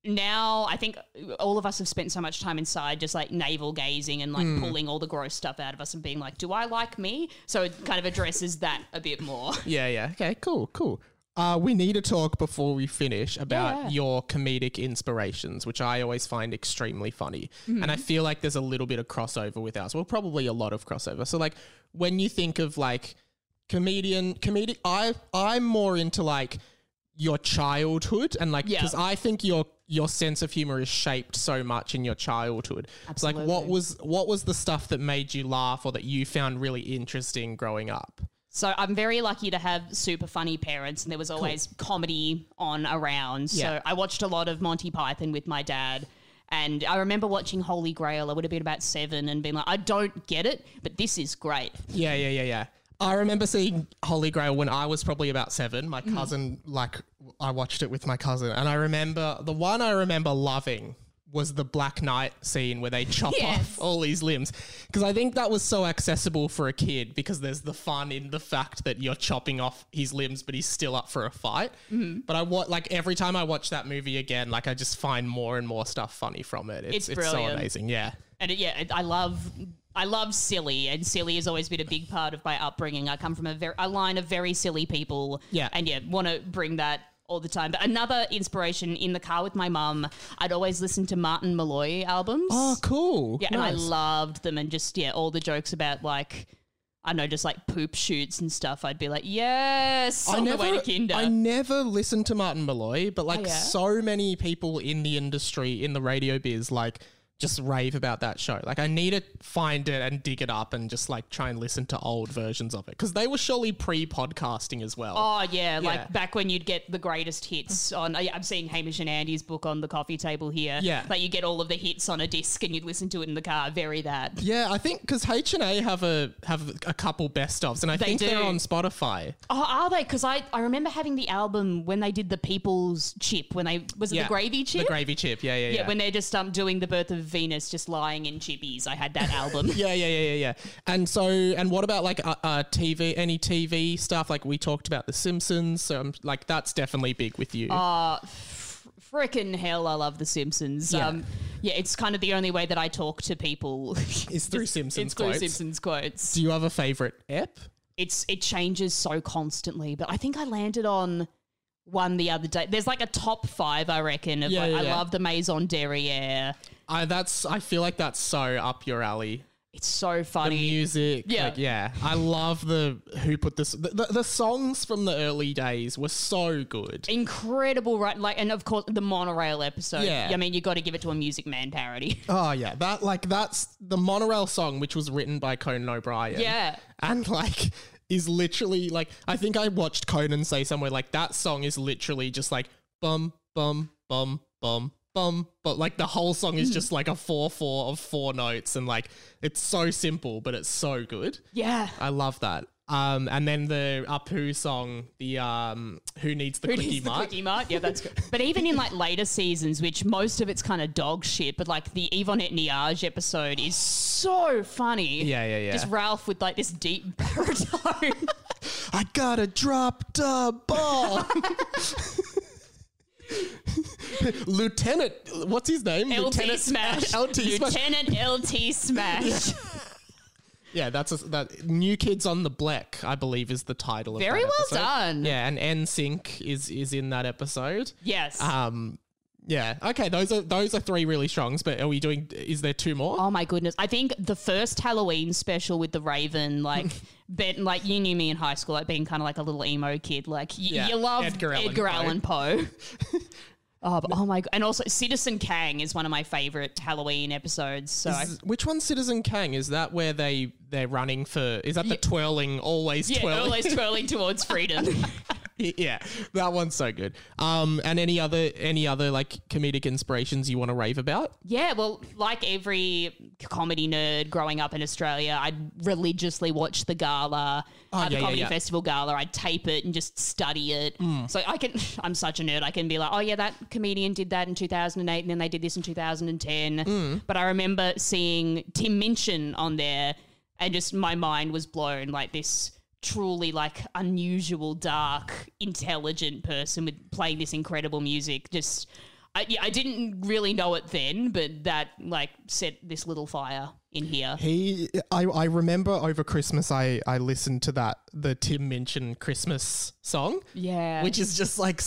now I think all of us have spent so much time inside just like navel gazing and like Hmm. pulling all the gross stuff out of us and being like, do I like me? So it kind of addresses that a bit more. Yeah, yeah. Okay, cool, cool. Uh, we need to talk before we finish about Yeah. your comedic inspirations, which I always find extremely funny. Mm-hmm. And I feel like there's a little bit of crossover with ours. Well, probably a lot of crossover. So, like, when you think of like comedian, comedic, I I'm more into like your childhood and like Yeah. because I think your your sense of humor is shaped so much in your childhood. It's like what was what was the stuff that made you laugh or that you found really interesting growing up? So I'm very lucky to have super funny parents, and there was always comedy on around. Yeah. So I watched a lot of Monty Python with my dad. And I remember watching Holy Grail. I would have been about seven and being like, I don't get it, but this is great. Yeah, yeah, yeah, yeah. I remember seeing Holy Grail when I was probably about seven. My mm. cousin, like, I watched it with my cousin, and I remember the one I remember loving was the Black Knight scene where they chop Yes. off all these limbs. Because I think that was so accessible for a kid because there's the fun in the fact that you're chopping off his limbs, but he's still up for a fight. Mm-hmm. But I wa- like every time I watch that movie again, like I just find more and more stuff funny from it. It's, It's it's, so amazing. Yeah. And it, yeah, I love. I love silly, and silly has always been a big part of my upbringing. I come from a, very, a line of very silly people, Yeah. and yeah, want to bring that all the time. But another inspiration in the car with my mum, I'd always listen to Martin Molloy albums. Oh, cool. Yeah, and I loved them, and just yeah, all the jokes about like I don't know, just like poop shoots and stuff. I'd be like, yes, on the way to Kinder. I never listened to Martin Molloy, but like Oh, yeah? so many people in the industry, in the radio biz, like just rave about that show. Like I need to find it and dig it up and just like try and listen to old versions of it because they were surely pre-podcasting as well. Oh yeah, Yeah. like back when you'd get the greatest hits on. uh, I'm seeing Hamish and Andy's book on the coffee table here. Yeah. like you get all of the hits on a disc and you'd listen to it in the car. Very that. Yeah, I think because H and A have a have a couple best ofs, and I They think they're on Spotify. Oh, are they? Because I, I remember having the album when they did the People's Chip. When they was it Yeah, the Gravy Chip? The gravy chip. Yeah, yeah, yeah. yeah, when they're just um doing the birth of Venus just lying in chippies. I had that album. Yeah, yeah, yeah, yeah, yeah. And so, and what about like uh, uh, TV? Any TV stuff? Like we talked about The Simpsons. So, um, like that's definitely big with you. Uh, Frickin' hell, I love The Simpsons. Yeah. Um, yeah, it's kind of the only way that I talk to people. Is through Simpsons it's through. Simpsons quotes. Do you have a favorite ep? It's it changes so constantly, but I think I landed on one the other day. There's like a top five, I reckon. Of Yeah, like, yeah, I yeah. love the Maison Derriere. I that's I feel like that's so up your alley. It's so The funny. music, Yeah. like, yeah. I love the who put this. The, the, the songs from the early days were so good. Incredible, right? Like, and of course the monorail episode. Yeah. I mean, you got to give it to a Music Man parody. Oh yeah, that like that's the monorail song, which was written by Conan O'Brien. Yeah. and like is literally like I think I watched Conan say somewhere like that song is literally just like bum bum bum bum bum, but like the whole song Hmm. is just like a four four of four notes, and like it's so simple, but it's so good. yeah. I love that. Um, and then the Apu song, the um, Who Needs the Who Quickie needs the Mart? Quickie Mart? Yeah, that's good. But even in like later seasons, which most of it's kind of dog shit, but like the Yvan eht Nioj episode is so funny. Yeah, yeah, yeah. Just Ralph with like this deep baritone. I gotta drop the ball. Lieutenant, what's his name? LT Lieutenant Smash. LT Smash. LT Smash. Yeah, that's a, that. New Kids on the Blecch, I believe, is the title. of Very that well episode. done. Yeah, and NSYNC is is in that episode. Yes. Um, yeah. Okay, those are those are three really strongs. But are we doing? Is there two more? Oh my goodness! I think the first Halloween special with the Raven, like, ben, like you knew me in high school, like being kind of like a little emo kid. Like, y- Yeah, you love Edgar Edgar Allan. Allan Poe. oh, but, oh my! god! And also, Citizen Kang is one of my favorite Halloween episodes. So, I, which one's Citizen Kang? Is that where they they're running for? Is that the twirling always yeah, twirling? always twirling towards freedom. yeah, that one's so good. Um, and any other any other like comedic inspirations you want to rave about? Yeah, well, like every comedy nerd growing up in Australia, I'd religiously watch the gala, uh, the Oh, yeah, yeah, comedy yeah. Mm. festival gala. I'd tape it and just study it. So I can, I'm such a nerd. I can be like, oh yeah, that comedian did that in 2008, and then they did this in 2010. Mm. But I remember seeing Tim Minchin on there, and just my mind was blown. Like this truly like unusual, dark, intelligent person with playing this incredible music. Just I, yeah, I didn't really know it then, but that like set this little fire in here. He, I, I remember over Christmas, I, I listened to that the Tim Minchin Christmas song, Yeah, which is just like.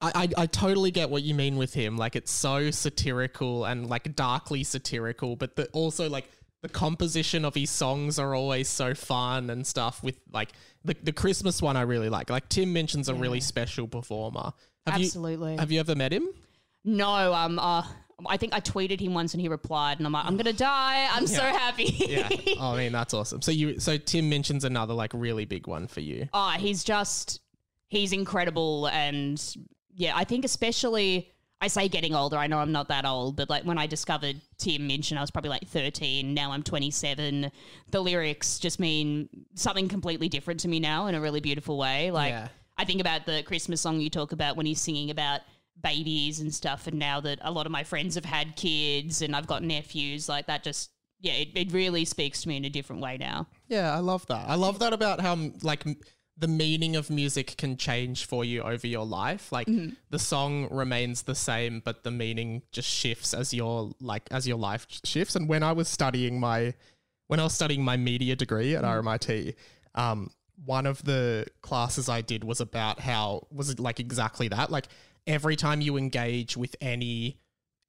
I, I totally get what you mean with him. Like it's so satirical and like darkly satirical, but the, also like the composition of his songs are always so fun and stuff. With like the the Christmas one, I really like. Like Tim Minchin's a really special performer. Have Absolutely. You, have you ever met him? no. Um. Uh. I think I tweeted him once and he replied, and I'm like, I'm gonna die. I'm so happy. Yeah. oh, I mean, that's awesome. So you, so Tim Minchin's another like really big one for you. Oh, he's just he's incredible and yeah, I think especially I say getting older, I know I'm not that old, but like when I discovered Tim Minchin, I was probably like 13, now I'm 27. The lyrics just mean something completely different to me now in a really beautiful way. Like Yeah. I think about the Christmas song you talk about when he's singing about babies and stuff and now that a lot of my friends have had kids and I've got nephews, like that just yeah, it, it really speaks to me in a different way now. Yeah, I love that. I love that about how like m- the meaning of music can change for you over your life. Like the song remains the same, but the meaning just shifts as your like as your life shifts. And when I was studying my when I was studying my media degree at RMIT, um, one of the classes I did was about how was it like exactly that. Like every time you engage with any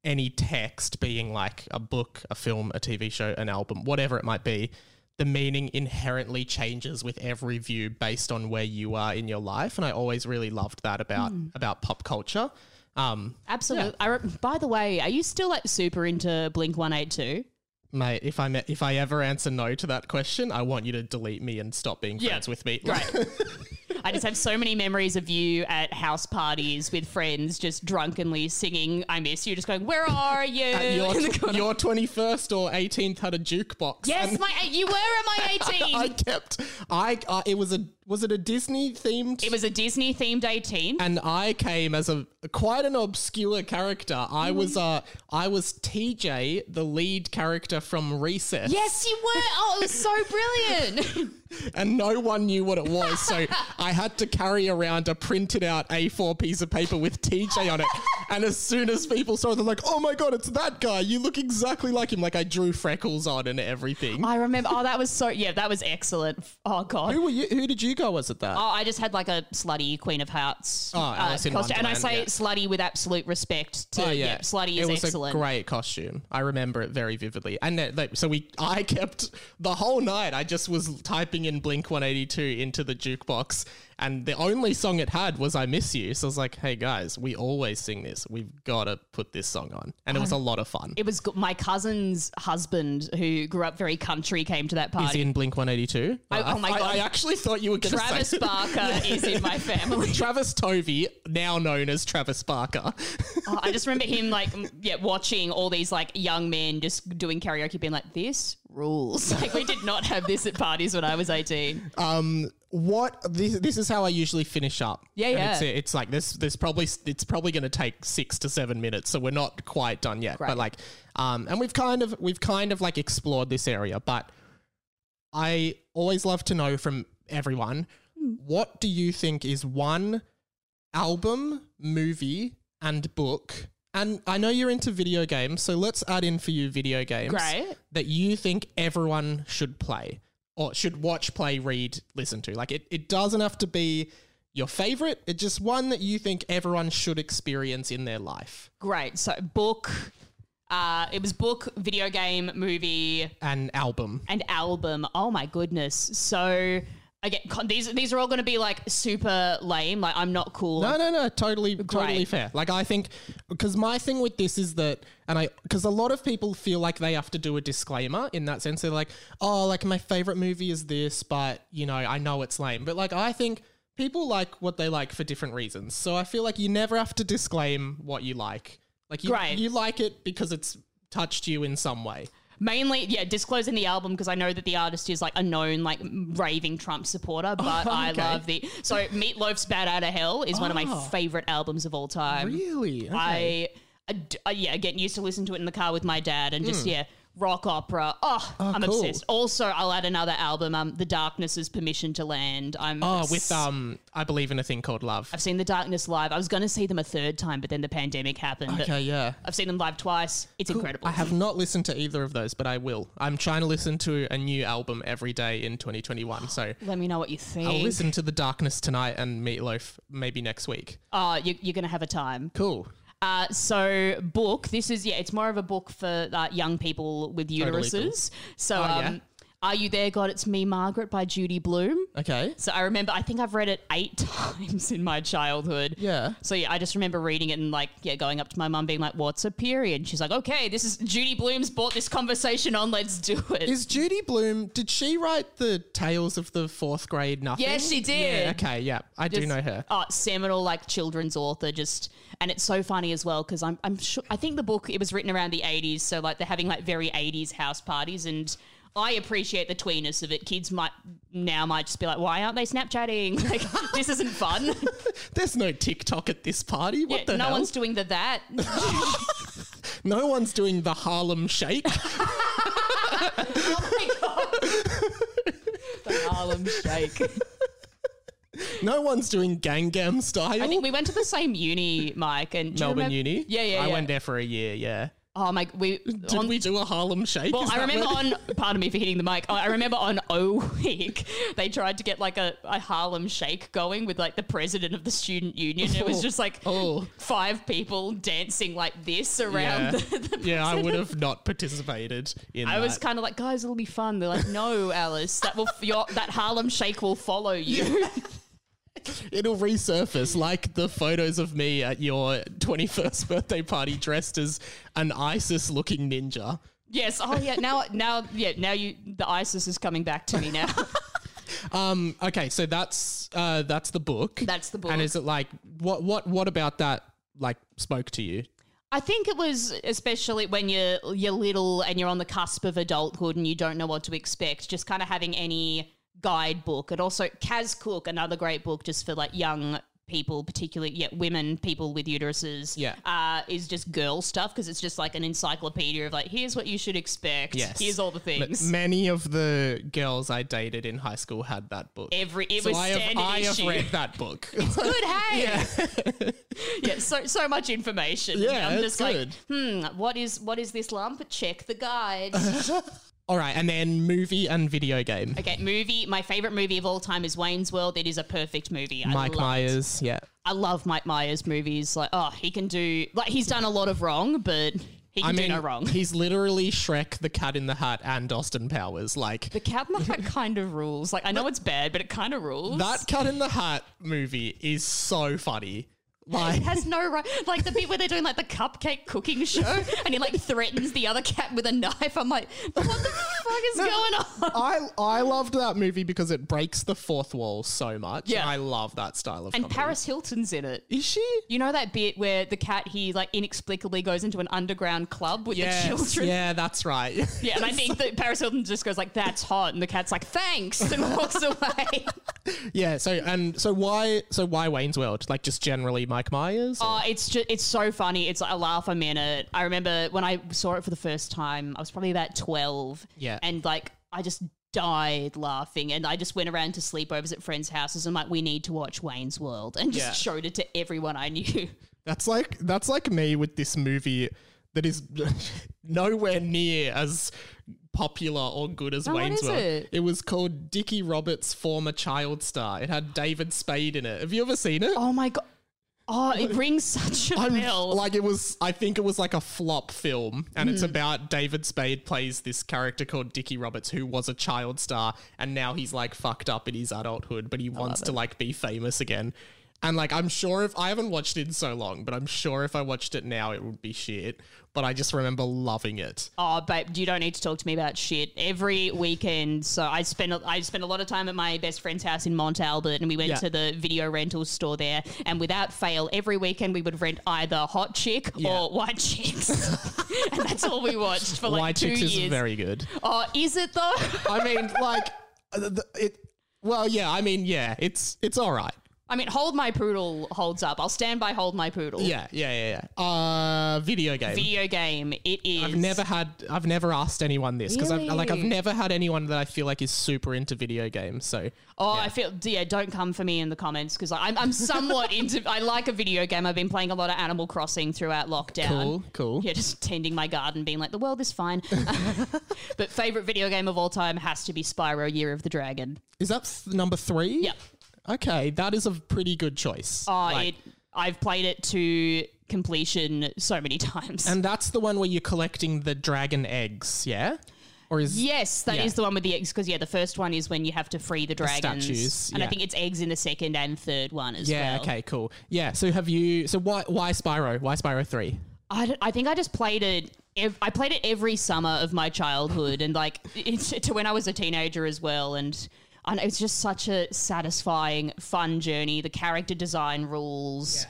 any text being like a book, a film, a TV show, an album, whatever it might be, the meaning inherently changes with every view based on where you are in your life. And I always really loved that about about pop culture. Um, Absolutely. I re- by the way, are you still like super into Blink 182? mate, if I if I ever answer no to that question, I want you to delete me and stop being friends Yeah, friends with me. Right. I just have so many memories of you at house parties with friends, just drunkenly singing "I Miss You," just going, "Where are you?" your, in your 21st or 18th had a jukebox. yes, my you were at my 18th. I kept I uh, it was a Was it a Disney themed? It was a Disney themed 18. and I came as a quite an obscure character. I was uh I was TJ, the lead character from Recess. yes, you were. Oh, it was so brilliant. and no one knew what it was. So I had to carry around a printed out A4 piece of paper with TJ on it. And as soon as people saw it, they're like, oh my God, it's that guy. You look exactly like him. Like I drew freckles on and everything. I remember. Oh, that was so. Yeah, that was excellent. Oh god. who were you? Who did you go as at that? Oh, I just had like a slutty Queen of Hearts. uh, Oh, Alice in costume. And I Wonderland, say yeah. slutty with absolute respect to Oh, yeah. slutty is it was excellent. a great costume. I remember it very vividly. And that, that- so we, I kept the whole night. I just was typing in Blink One Eighty Two into the jukebox, and the only song it had was "I Miss You." So I was like, "Hey guys, we always sing this. We've got to put this song on," and it was a lot of fun. It was go- my cousin's husband who grew up very country came to that Is party. Is he in Blink One Eighty Two? Oh, my God. I, actually thought you were going to Travis say Barker is in my family. Travis Tovey, now known as Travis Barker. Oh, I just remember him like m- yeah watching all these like young men just doing karaoke, being like, "This rules." Like we did not have this at parties when I was eighteen. Um, what this, this is how I usually finish up. Yeah, And yeah. It's, it's like this. There's probably it's probably going to take six to seven minutes, so we're not quite done yet. Great. But like, um, and we've kind of we've kind of like explored this area, but I always love to know from everyone Hmm. what do you think is one album, movie, and book. And I know you're into video games, so let's add in for you video games Great. that you think everyone should play or should watch, play, read, listen to. Like it, it doesn't have to be your favorite. It's just one that you think everyone should experience in their life. Great. So book. Uh, it was book, video game, movie, and album. and album. Oh my goodness. So again, con- these these are all going to be like super lame. Like I'm not cool. No, no, no, totally, totally fair. Like I think because my thing with this is that, and I because a lot of people feel like they have to do a disclaimer in that sense. They're like, oh, like my favorite movie is this, but you know, I know it's lame. But like I think people like what they like for different reasons. So I feel like you never have to disclaim what you like. Like you, Great. you like it because it's touched you in some way. Mainly, yeah, disclosing the album because I know that the artist is like a known like raving Trump supporter, but I okay. love the so Meatloaf's "Bat Out of Hell" is one of my Oh. favorite albums of all time. Really? Okay. I, I d- uh, yeah, getting used to listen to it in the car with my dad and just yeah, rock opera. Oh, I'm Hmm. cool. obsessed. Also, I'll add another album, um, "The Darkness's Permission to Land." I'm oh, obs- with um, I believe in a thing called love. I've seen The Darkness live. I was going to see them a third time, but then the pandemic happened. But Okay, yeah. I've seen them live twice. It's incredible. I have not listened to either of those, but I will. I'm trying to listen to a new album every day in 2021. So Let me know what you think. I'll listen to The Darkness tonight and Meatloaf maybe next week. Oh, you, you're going to have a time. Cool. Uh, so book. This is yeah. It's more of a book for uh, young people with Totally uteruses. cool. So Oh, um, yeah? Are You There, God? It's Me, Margaret by Judy Blume. Okay. So I remember, I think I've read it eight times in my childhood. Yeah. So yeah, I just remember reading it and like, yeah, going up to my mum being like, what's a period? She's like, okay, this is Judy Blume's brought this conversation on. Let's do it. Is Judy Blume, did she write the Tales of the Fourth Grade Nothing? Yes, she did. Yeah, okay, yeah. I do Just- know her. Oh, seminal like children's author, just and it's so funny as well because I'm I'm sure I think the book it was written around the 80s, so like they're having like very 80s house parties and. I appreciate the tweeness of it. Kids might now might just be like, "Why aren't they Snapchatting? Like, this isn't fun." There's no TikTok at this party. What Yeah, the no hell? one's doing the that. no one's doing the Harlem Shake. oh my god! the Harlem Shake. no one's doing Gangnam Style. I think we went to the same uni, Mike, and Melbourne remember- Uni. Yeah, yeah, I yeah. went there for a year. Yeah. Oh my, we Did on- we do a Harlem Shake? Well, I remember on, pardon me for hitting the mic, I remember on O Week, they tried to get like a, a Harlem Shake going with like the president of the student union. It was oh. just like Oh. five people dancing like this around Yeah, the, the yeah, I would have not participated in I was kind of like, guys, it'll be fun. They're like, no, Alice, that will your that Harlem Shake will follow you. It'll resurface like the photos of me at your 21st birthday party dressed as an ISIS looking ninja. yes. Oh yeah. Now, now, yeah. Now you, the ISIS is coming back to me now. Um, okay, so that's uh, that's the book. That's the book. And is it like what what what about that like spoke to you? I think it was especially when you're you're little and you're on the cusp of adulthood and you don't know what to expect. Just kind of having any guidebook, and also Kaz Cooke, another great book just for like young people, particularly yeah, women, people with uteruses. Yeah. uh, is just girl stuff because it's just like an encyclopedia of like here's what you should expect. Yes. here's all the things. Many of the girls I dated in high school had that book. Every it so was I have, standard I have read that book. It's good, hey, yeah. so so much information. Yeah, I'm it's just like, good. hmm, what is what is this lump? Check the guide. All right, and then movie and video game. okay, movie. My favorite movie of all time is Wayne's World. It is a perfect movie. I Mike love it. Myers, yeah. I love Mike Myers movies. Like, oh, he can do like he's done a lot of wrong, but he can I mean, do no wrong. he's literally Shrek, the Cat in the Hat, and Austin Powers. Like the Cat in the Hat kind of rules. Like, I know it's bad, but it kind of rules. that Cat in the Hat movie is so funny. Like It has no right. Like the bit where they're doing like the cupcake cooking show, and he like threatens the other cat with a knife. I'm like, what the fuck is going on? I I loved that movie because it breaks the fourth wall so much. Yeah. I love that style of And comedy. Paris Hilton's in it. is she? You know that bit where the cat he like inexplicably goes into an underground club with Yes, the children. yeah, that's right. Yeah, and I think that Paris Hilton just goes like, "That's hot," and the cat's like, "Thanks," and walks away. yeah. So and so why so why Wayne's World? Like just generally Mike Myers? Oh, it's just it's so funny. It's like a laugh a minute. I remember when I saw it for the first time, I was probably about twelve. Yeah. and like I just died laughing, and I just went around to sleepovers at friends' houses and like, we need to watch Wayne's World, and just Yeah. showed it to everyone I knew. That's like that's like me with this movie that is nowhere near as popular or good as what Wayne's is World. it? was called Dickie Roberts' former child star. It had David Spade in it. Have you ever seen it? Oh my god! Oh, it rings such a I'm bell. like it was I think it was like a flop film and Hmm. it's about David Spade plays this character called Dickie Roberts who was a child star and now he's like fucked up in his adulthood but he wants to like be famous again. And like I'm sure if I haven't watched it in so long, but I'm sure if I watched it now it would be shit. But I just remember loving it. Oh, babe, you don't need to talk to me about shit. Every weekend, so I spend I spend a lot of time at my best friend's house in Mont Albert, and we went Yeah. to the video rental store there. And without fail, every weekend we would rent either Hot Chick Yeah. or White Chicks, and that's all we watched for like White two Chicks years. is very good. oh, is it though? I mean like uh, it well yeah, I mean yeah, it's it's all right. I mean, Hold My Poodle holds up. I'll stand by Hold My Poodle. Yeah, yeah, yeah, yeah. Uh video game. Video game. It is. I've never had I've never asked anyone this because I've like I've never had anyone that I feel like is super into video games. So Oh, I feel yeah. Don't come for me in the comments because I'm I'm somewhat into. I like a video game. I've been playing a lot of Animal Crossing throughout lockdown. cool, cool. Yeah, just tending my garden, being like, the world is fine. but favorite video game of all time has to be Spyro: Year of the Dragon. Is that th- number three? Yeah. Okay, that is a pretty good choice. Oh, Like- it. I've played it to completion so many times. and that's the one where you're collecting the dragon eggs, yeah? Or is Yes, that is Yeah. the one with the eggs. Because yeah, the first one is when you have to free the dragons, statues, and I think it's eggs in the second and third one as yeah, well. Yeah, okay, cool. Yeah, so have you so why why Spyro? Why Spyro 3? I, I think I just played it. Ev- I played it every summer of my childhood, and like to when I was a teenager as well. And Know it's just such a satisfying, fun journey. The character design rules.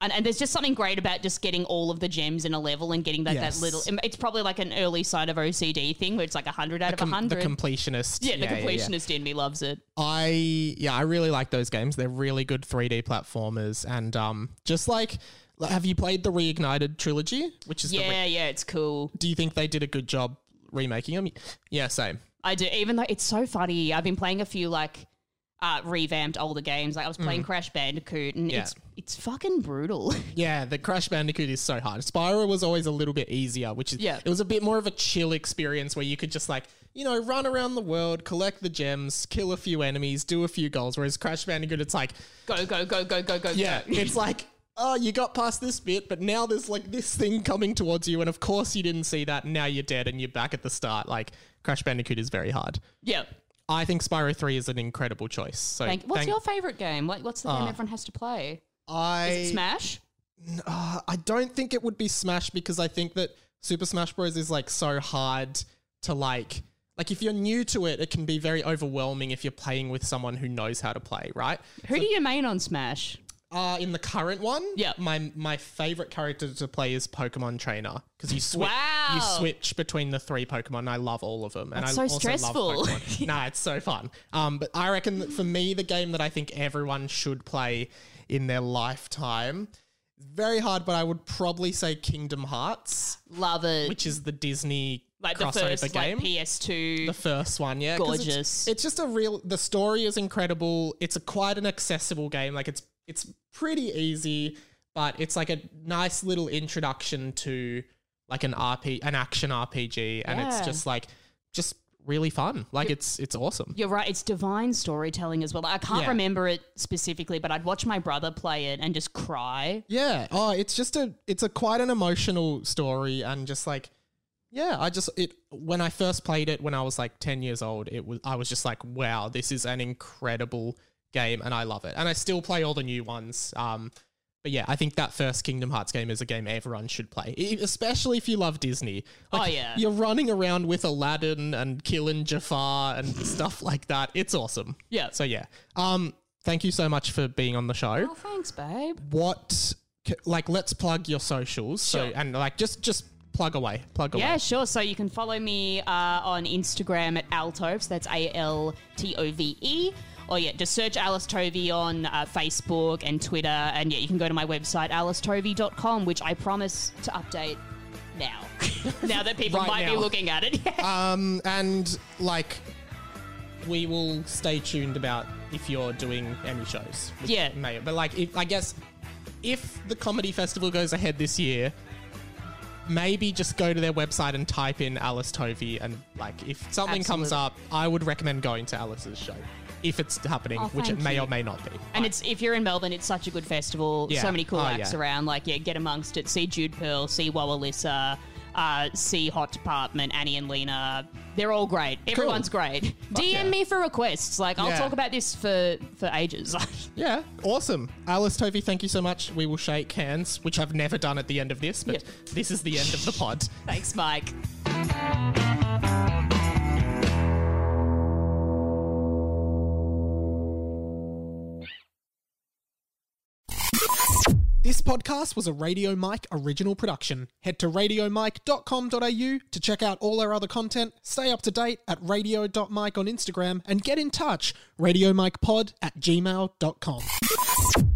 And, and there's just something great about just getting all of the gems in a level and getting that, Yes. that little. It's probably like an early sign of OCD thing where it's like 100 out of Com- the 100. completionist. yeah, the yeah, yeah. completionist in me loves it. I yeah, I really like those games. They're really good 3D platformers and um just like like, have you played the Reignited trilogy, which is the re- Yeah, yeah, it's cool. do you think they did a good job remaking them? Yeah, same. I do, even though it's so funny. I've been playing a few like uh, revamped older games. Like I was playing Crash Bandicoot, and Mm. Yeah. it's it's fucking brutal. Yeah, the Crash Bandicoot is so hard. Spyro was always a little bit easier, which is Yeah. it was a bit more of a chill experience where you could just like you know run around the world, collect the gems, kill a few enemies, do a few goals. Whereas Crash Bandicoot, it's like go go go go go go. yeah, go. it's like. Oh, you got past this bit, but now there's like this thing coming towards you, and of course you didn't see that. And now you're dead, and you're back at the start. Like Crash Bandicoot is very hard. yeah. I think Spyro Three is an incredible choice. So Thank, what's thank- your favorite game? What, what's the game Ah. everyone has to play? I Is it Smash? Uh, I don't think it would be Smash because I think that Super Smash Bros is like so hard to like. Like if you're new to it, it can be very overwhelming if you're playing with someone who knows how to play, right? Who do you main on Smash? Uh, in the current one, Yeah. my my favorite character to play is Pokemon Trainer because you switch Wow. you switch between the three Pokemon. And I love all of them, and That's I so also stressful. love Pokemon. nah, it's so fun. Um, but I reckon that for me, the game that I think everyone should play in their lifetime, very hard, but I would probably say Kingdom Hearts, Love it. which is the Disney like the crossover first game. like PS2. The first one, yeah, 'cause it's- Gorgeous. It's, just a real. The story is incredible. It's a quite an accessible game. Like it's it's pretty easy, but it's like a nice little introduction to like an RP, an action RPG, and it's just like just really fun. Like it's it's awesome. You're right. It's divine storytelling as well. I can't Yeah. remember it specifically, but I'd watch my brother play it and just cry. Yeah. Oh, it's just a it's a quite an emotional story and just like yeah, I just it when I first played it when I was like 10 years old, it was I was just like wow, this is an incredible game and I love it. And I still play all the new ones. Um but yeah, I think that first Kingdom Hearts game is a game everyone should play, especially if you love Disney. Oh, yeah. you're running around with Aladdin and killing Jafar and stuff like that. It's awesome. Yeah. So yeah, um, thank you so much for being on the show Oh, thanks, babe. what like let's plug your socials so Sure. and like just just plug away plug away Yeah, sure. So you can follow me uh, on Instagram at Altove. So that's A L T O V E. Or yeah, just search Alice Tovey on uh, Facebook and Twitter. And yeah, you can go to my website, alicetovey.com, which I promise to update now. now that people Right might be now. looking at it. um and like we will stay tuned about if you're doing any shows which Yeah. may but like if, i guess if the comedy festival goes ahead this year maybe just go to their website and type in alice tovey and like if something comes Absolutely. up i would recommend going to alice's show if it's happening Oh, which it thank may you. or may not be And it's if you're in Melbourne, it's such a good festival. Yeah. So many cool Oh, acts yeah. around. Like, yeah, get amongst it. See Jude Perl, see Alyssa, uh, see Hot Department, Annie and Lena. They're all great. Everyone's great. DM yeah. me for requests. Like, I'll Yeah. talk about this for for ages. Yeah, awesome. Alice Tovey, thank you so much. We will shake hands, which I've never done at the end of this, but this is the end of the pod. Thanks, Mike. This podcast was a Radio Mike original production. Head to radiomike.com.au to check out all our other content, stay up to date at radio.mike on Instagram, and get in touch, radiomikepod at gmail.com.